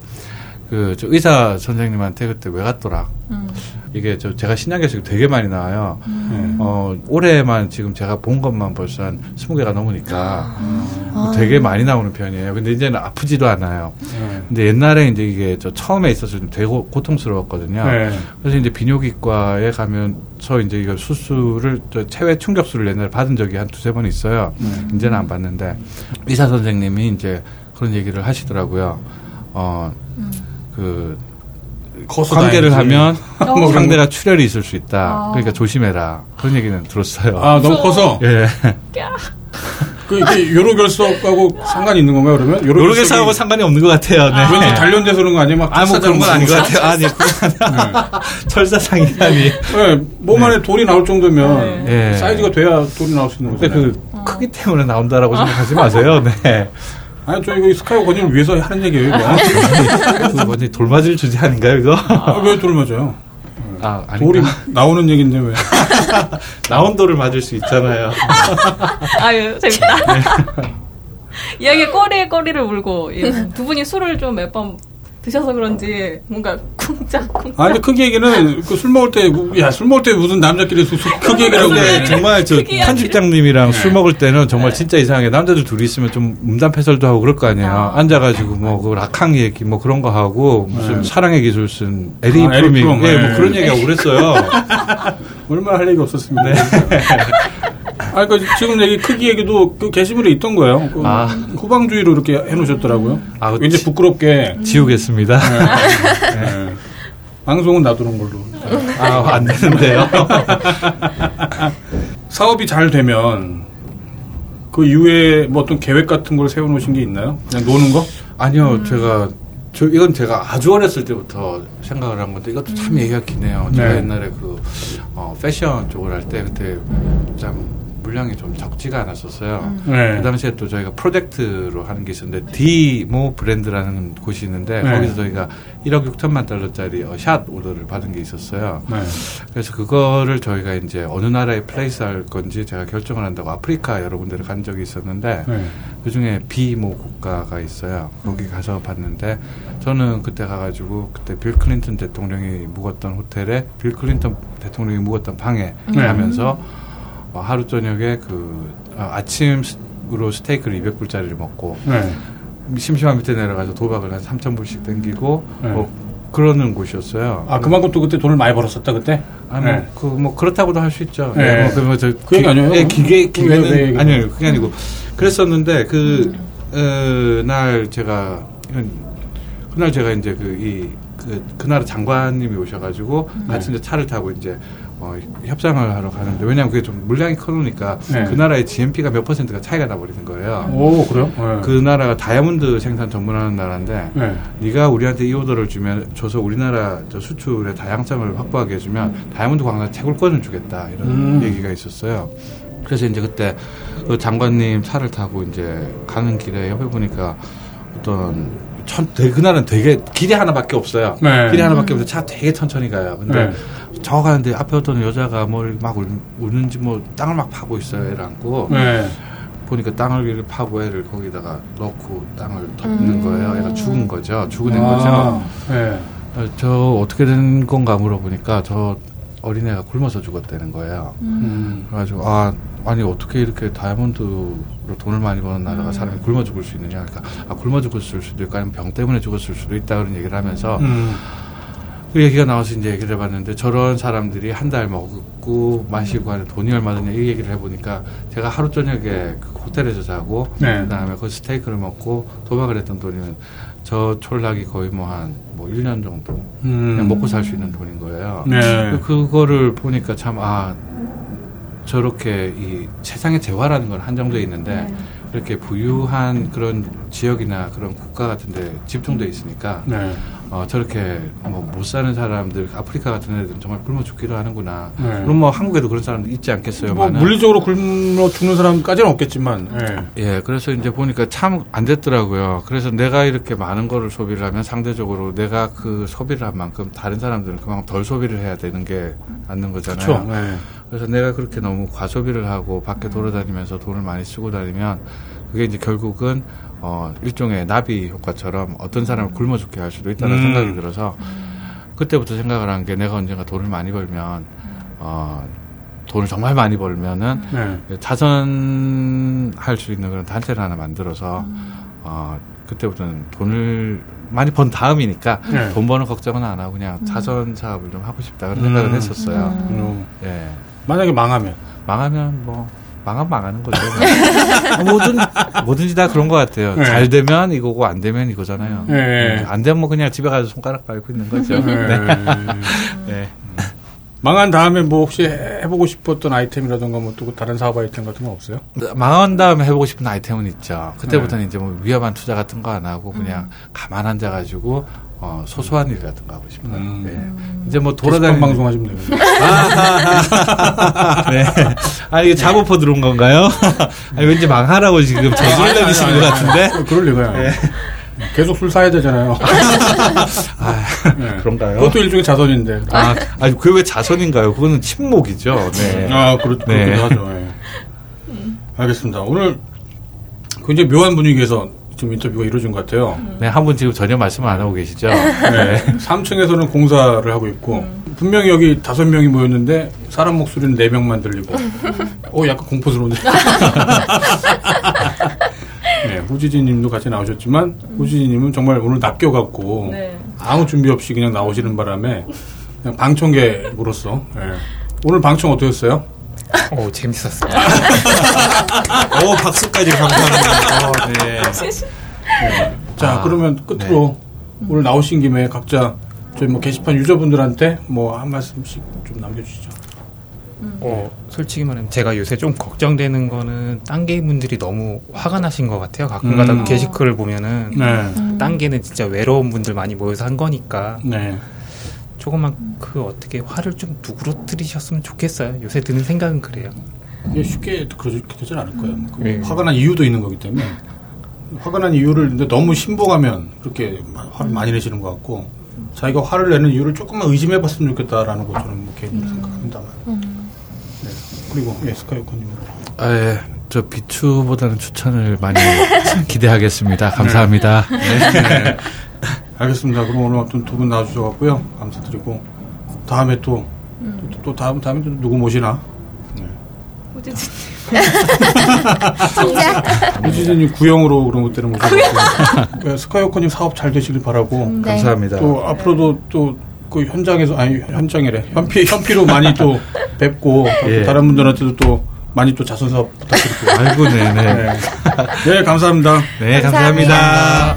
그 저 의사 선생님한테 그때 왜 갔더라. 음. 이게 저 제가 신약에서 되게 많이 나와요. 네. 어 올해만 지금 제가 본 것만 벌써 한 20개가 넘으니까 아. 되게 많이 나오는 편이에요. 근데 이제는 아프지도 않아요. 네. 근데 옛날에 이제 이게 저 처음에 있었을 때 되게 고- 고통스러웠거든요. 네. 그래서 이제 비뇨기과에 가면 서 이제 이거 수술을 저 체외 충격술을 옛날에 받은 적이 한 두세 번 있어요. 음. 이제는 안 받는데 의사 선생님이 이제 그런 얘기를 하시더라고요. 어, 그 커서 관계를. 하면 어. 뭐 상대가 출혈이 있을 수 있다. 아. 그러니까 조심해라. 그런 얘기는 들었어요. 아, 너무 커서? 예. 그, 이게 요로 결석하고 상관이 있는 건가요, 그러면? 요르게사하고 상관이 없는 것 같아요. 네. 왠지 단련돼서 그런 거 아니에요? 막 아, 뭐 그런 건 아닌 것 같아요. 아니, 그건 아니야. 철사상이라니. 네, 몸 안에 돌이 나올 정도면 네. 사이즈가 돼야 돌이 나올 수 있는 거잖아요. 그 크기 때문에 나온다라고 생각하지 마세요. 네. 아니, 저 이거 스카이 권위를 위해서 하는 얘기예요, 이거. 그 뭐지 돌맞을 주제 아닌가요, 이거? 아, 왜 돌을 맞아요? 아, 돌이? 나오는 얘기인데 왜? 나온 돌을 맞을 수 있잖아요. 아유, 재밌다. 이야기에 꼬리에 꼬리를 물고, 이두 분이 술을 좀 몇 번 드셔서 그런지, 뭔가 쿵짝쿵짝. 아, 근데 크기 얘기는 그 술 먹을 때, 야, 술 먹을 때 무슨 남자끼리 크기 얘기라고 그래. 네, 정말 저. 편집장님이랑 술 먹을 때는 정말 진짜 이상하게 남자들 둘이 있으면 좀 음담패설도 하고 그럴 거 아니에요. 아. 앉아가지고 뭐그 락항 얘기 뭐 그런 거 하고 무슨 네. 사랑의 기술 쓴 에리 아, 프로밍 예, 네. 뭐 그런 얘기하고 그랬어요. 얼마나 할 얘기 없었습니다. 네. 아, 그 지금 얘기 크기 얘기도 그 게시물에 있던 거예요. 그 아. 후방주의로 이렇게 해놓으셨더라고요. 아, 그 왠지 지- 부끄럽게 지우겠습니다. 네. 방송은 놔두는 걸로. 아, 안 되는데요. 사업이 잘 되면 그 이후에 뭐 어떤 계획 같은 걸 세워놓으신 게 있나요? 그냥 노는 거? 아니요, 제가 저 이건 제가 아주 어렸을 때부터 생각을 한 건데 이것도 참 얘기가 기네요. 제가 네. 옛날에 그 어, 패션 쪽을 할 때 그때 참 물량이 좀 적지가 않았었어요. 네. 그 당시에 또 저희가 프로젝트로 하는 게 있었는데 디모 브랜드라는 곳이 있는데 네. 거기서 저희가 1억 6천만 달러짜리 어, shot order를 받은 게 있었어요. 네. 그래서 그거를 저희가 이제 어느 나라에 place 할 건지 제가 결정을 한다고 아프리카 여러 군데를 간 적이 있었는데 네. 그 중에 비모 국가가 있어요. 거기 가서 봤는데 저는 그때 가가지고 그때 빌 클린턴 대통령이 묵었던 호텔에 빌 클린턴 대통령이 묵었던 방에 네. 가면서 어, 하루 저녁에 그 어, 아침으로 스테이크를 200불짜리를 먹고 네. 심심한 밑에 내려가서 도박을 한 3,000불씩 땡기고 네. 뭐 그러는 곳이었어요. 아, 그만큼 또 그때 돈을 많이 벌었었다, 그때? 아니, 뭐, 네. 그, 뭐, 그렇다고도 할 수 있죠. 네. 예, 뭐, 그, 뭐, 저, 그 얘기 아니에요? 예, 기계, 왜 기계는, 얘기- 아니요, 그게 아니고. 그랬었는데, 그, 어, 날 제가, 그날 제가 이제 그, 이, 그, 그 나라 장관님이 오셔가지고, 같이 이제 차를 타고 이제, 어, 협상을 하러 가는데, 왜냐면 그게 좀 물량이 커놓으니까, 네. 그 나라의 GMP가 몇 퍼센트가 차이가 나버리는 거예요. 오, 그래요? 네. 그 나라가 다이아몬드 생산 전문하는 나라인데, 네. 네가 우리한테 이 오더를 주면 줘서 우리나라 저 수출의 다양성을 확보하게 해주면 다이아몬드 광산 채굴권을 주겠다 이런 음. 얘기가 있었어요. 그래서 이제 그때 그 장관님 차를 타고 이제 가는 길에 옆에 보니까 어떤 천, 그날은 되게 길이 하나밖에 없어요. 네. 길이 하나밖에 없어서 차 되게 천천히 가요. 근데 네. 저 가는데 앞에 어떤 여자가 뭘 막 우는지 뭐 땅을 막 파고 있어요. 애를 안고. 네. 보니까 땅을 이렇게 파고 애를 거기다가 넣고 땅을 덮는 음. 거예요. 애가 죽은 거죠. 죽은 아, 거죠. 네. 어, 저 어떻게 된 건가 물어보니까 저 어린애가 굶어서 죽었다는 거예요. 음. 그래가지고 아 아니 어떻게 이렇게 다이아몬드로 돈을 많이 버는 나라가 사람이 굶어 죽을 수 있느냐 그러니까 아 굶어 죽었을 수도 있고 아니면 병 때문에 죽었을 수도 있다 그런 얘기를 하면서 음. 그 얘기가 나와서 이제 얘기를 해봤는데 저런 사람들이 한 달 먹고 마시고 하는 돈이 얼마 드냐 이 얘기를 해보니까 제가 하루 저녁에 그 호텔에서 자고 네. 그다음에 그 스테이크를 먹고 도박을 했던 돈이면 저 촌락이 거의 뭐 한뭐 1년 정도 음. 그냥 먹고 살 수 있는 돈인 거예요. 네. 그거를 보니까 참, 아, 저렇게 이 세상의 재화라는 건 한정되어 있는데, 이렇게 부유한 그런 지역이나 그런 국가 같은 데 집중되어 있으니까, 네. 어, 저렇게 뭐 못 사는 사람들 아프리카 같은 애들은 정말 굶어 죽기도 하는구나. 네. 그럼 뭐 한국에도 그런 사람들 있지 않겠어요? 뭐. 물리적으로 굶어 죽는 사람까지는 없겠지만 예. 예, 그래서 이제 보니까 참 안 됐더라고요. 그래서 내가 이렇게 많은 거를 소비를 하면 상대적으로 내가 그 소비를 한 만큼 다른 사람들은 그만큼 덜 소비를 해야 되는 게 맞는 거잖아요. 그렇죠. 예. 그래서 내가 그렇게 너무 과소비를 하고 밖에 돌아다니면서 돈을 많이 쓰고 다니면 그게 이제 결국은 어 일종의 나비 효과처럼 어떤 사람을 굶어 죽게 할 수도 있다는 음. 생각이 들어서 그때부터 생각을 한 게 내가 언젠가 돈을 많이 벌면 어 돈을 정말 많이 벌면은 네. 자선할 수 있는 그런 단체를 하나 만들어서 어 그때부터는 돈을 많이 번 다음이니까 네. 돈 버는 걱정은 안 하고 그냥 자선 사업을 좀 하고 싶다 그런 생각을 음. 했었어요. 음. 예. 만약에 망하면 망하면 뭐 망하면 망하는 거죠. 뭐. 뭐든 뭐든지 다 그런 것 같아요. 네. 잘 되면 이거고 안 되면 이거잖아요. 네. 네, 안 되면 뭐 그냥 집에 가서 손가락 밟고 있는 거죠. 예. 네. 네. 망한 다음에 뭐 혹시 해보고 싶었던 아이템이라던가 뭐 또 다른 사업 아이템 같은 거 없어요? 망한 다음에 해보고 싶은 아이템은 있죠. 그때부터는 이제 뭐 위험한 투자 같은 거 안 하고 그냥 가만 앉아가지고 어, 소소한 일 같은 거 하고 싶어요. 음. 네. 이제 뭐 돌아다니는 돌아다니는 방송 하시면 되요 네. 아, 이게 작업포 들어온 건가요? 아니, 왠지 망하라고 지금 저주를 내리시는 것 같은데? 그럴 리가요. 계속 술 사야 되잖아요. 아, 네. 그런가요? 그것도 일종의 자선인데. 아, 아니, 그게 왜 자선인가요? 그거는 침묵이죠. 네. 아, 그렇, 네. 그렇기도 하죠. 예. 알겠습니다. 오늘 굉장히 묘한 분위기에서 좀 인터뷰가 이루어진 것 같아요. 네, 한 분 지금 전혀 말씀을 안 하고 계시죠? 네. 3층에서는 공사를 하고 있고, 분명히 여기 다섯 명이 모였는데, 사람 목소리는 네 명만 들리고, 어, 약간 공포스러운데. 네, 후지진 님도 같이 나오셨지만, 후지진 님은 정말 오늘 낚여갖고, 네. 아무 준비 없이 그냥 나오시는 바람에, 그냥 방청객으로서, 예. 오늘 방청 어떠셨어요? 오, 재밌었어요. 오, 박수까지 감사합니다. 어, 네. 자, 아, 그러면 끝으로 오늘 나오신 김에 각자 저희 뭐 게시판 유저분들한테 뭐 한 말씀씩 좀 남겨주시죠. 어, 솔직히 말하면 제가 요새 좀 걱정되는 거는 딴 게임분들이 너무 화가 나신 것 같아요. 가끔 가다 음. 게시글을 보면은 네. 딴 게는 진짜 외로운 분들 많이 모여서 한 거니까 네. 조금만 그 어떻게 화를 좀 누그러뜨리셨으면 좋겠어요. 요새 드는 생각은 그래요. 이게 쉽게 그렇게 되진 않을 거예요. 그 네. 화가 난 이유도 있는 거기 때문에 화가 난 이유를 근데 너무 신봉하면 그렇게 화를 많이 내시는 것 같고 자기가 화를 내는 이유를 조금만 의심해봤으면 좋겠다라는 거 저는 뭐 개인적으로 생각합니다만. 네. 그리고 예, 스카이오커님. 아, 예. 저 비추보다는 추천을 많이 기대하겠습니다. 감사합니다. 네. 알겠습니다. 그럼 오늘 아무튼 두 분 나와주셔갖고요. 감사드리고 다음에 또, 또, 또 다음 다음에 또 누구 모시나? 네. 후지진님 구형으로 그런 것 때문에 모셔갖고 네, 스카이오커님 사업 잘 되시길 바라고 네. 감사합니다. 또 앞으로도 또 그 현장에서 아니 현장이래 현피 현피로 많이 또 뵙고 또 예. 다른 분들한테도 또 많이 또 자선 사업 부탁드리고 아이고, 네네. 네. 네 감사합니다. 네, 감사합니다.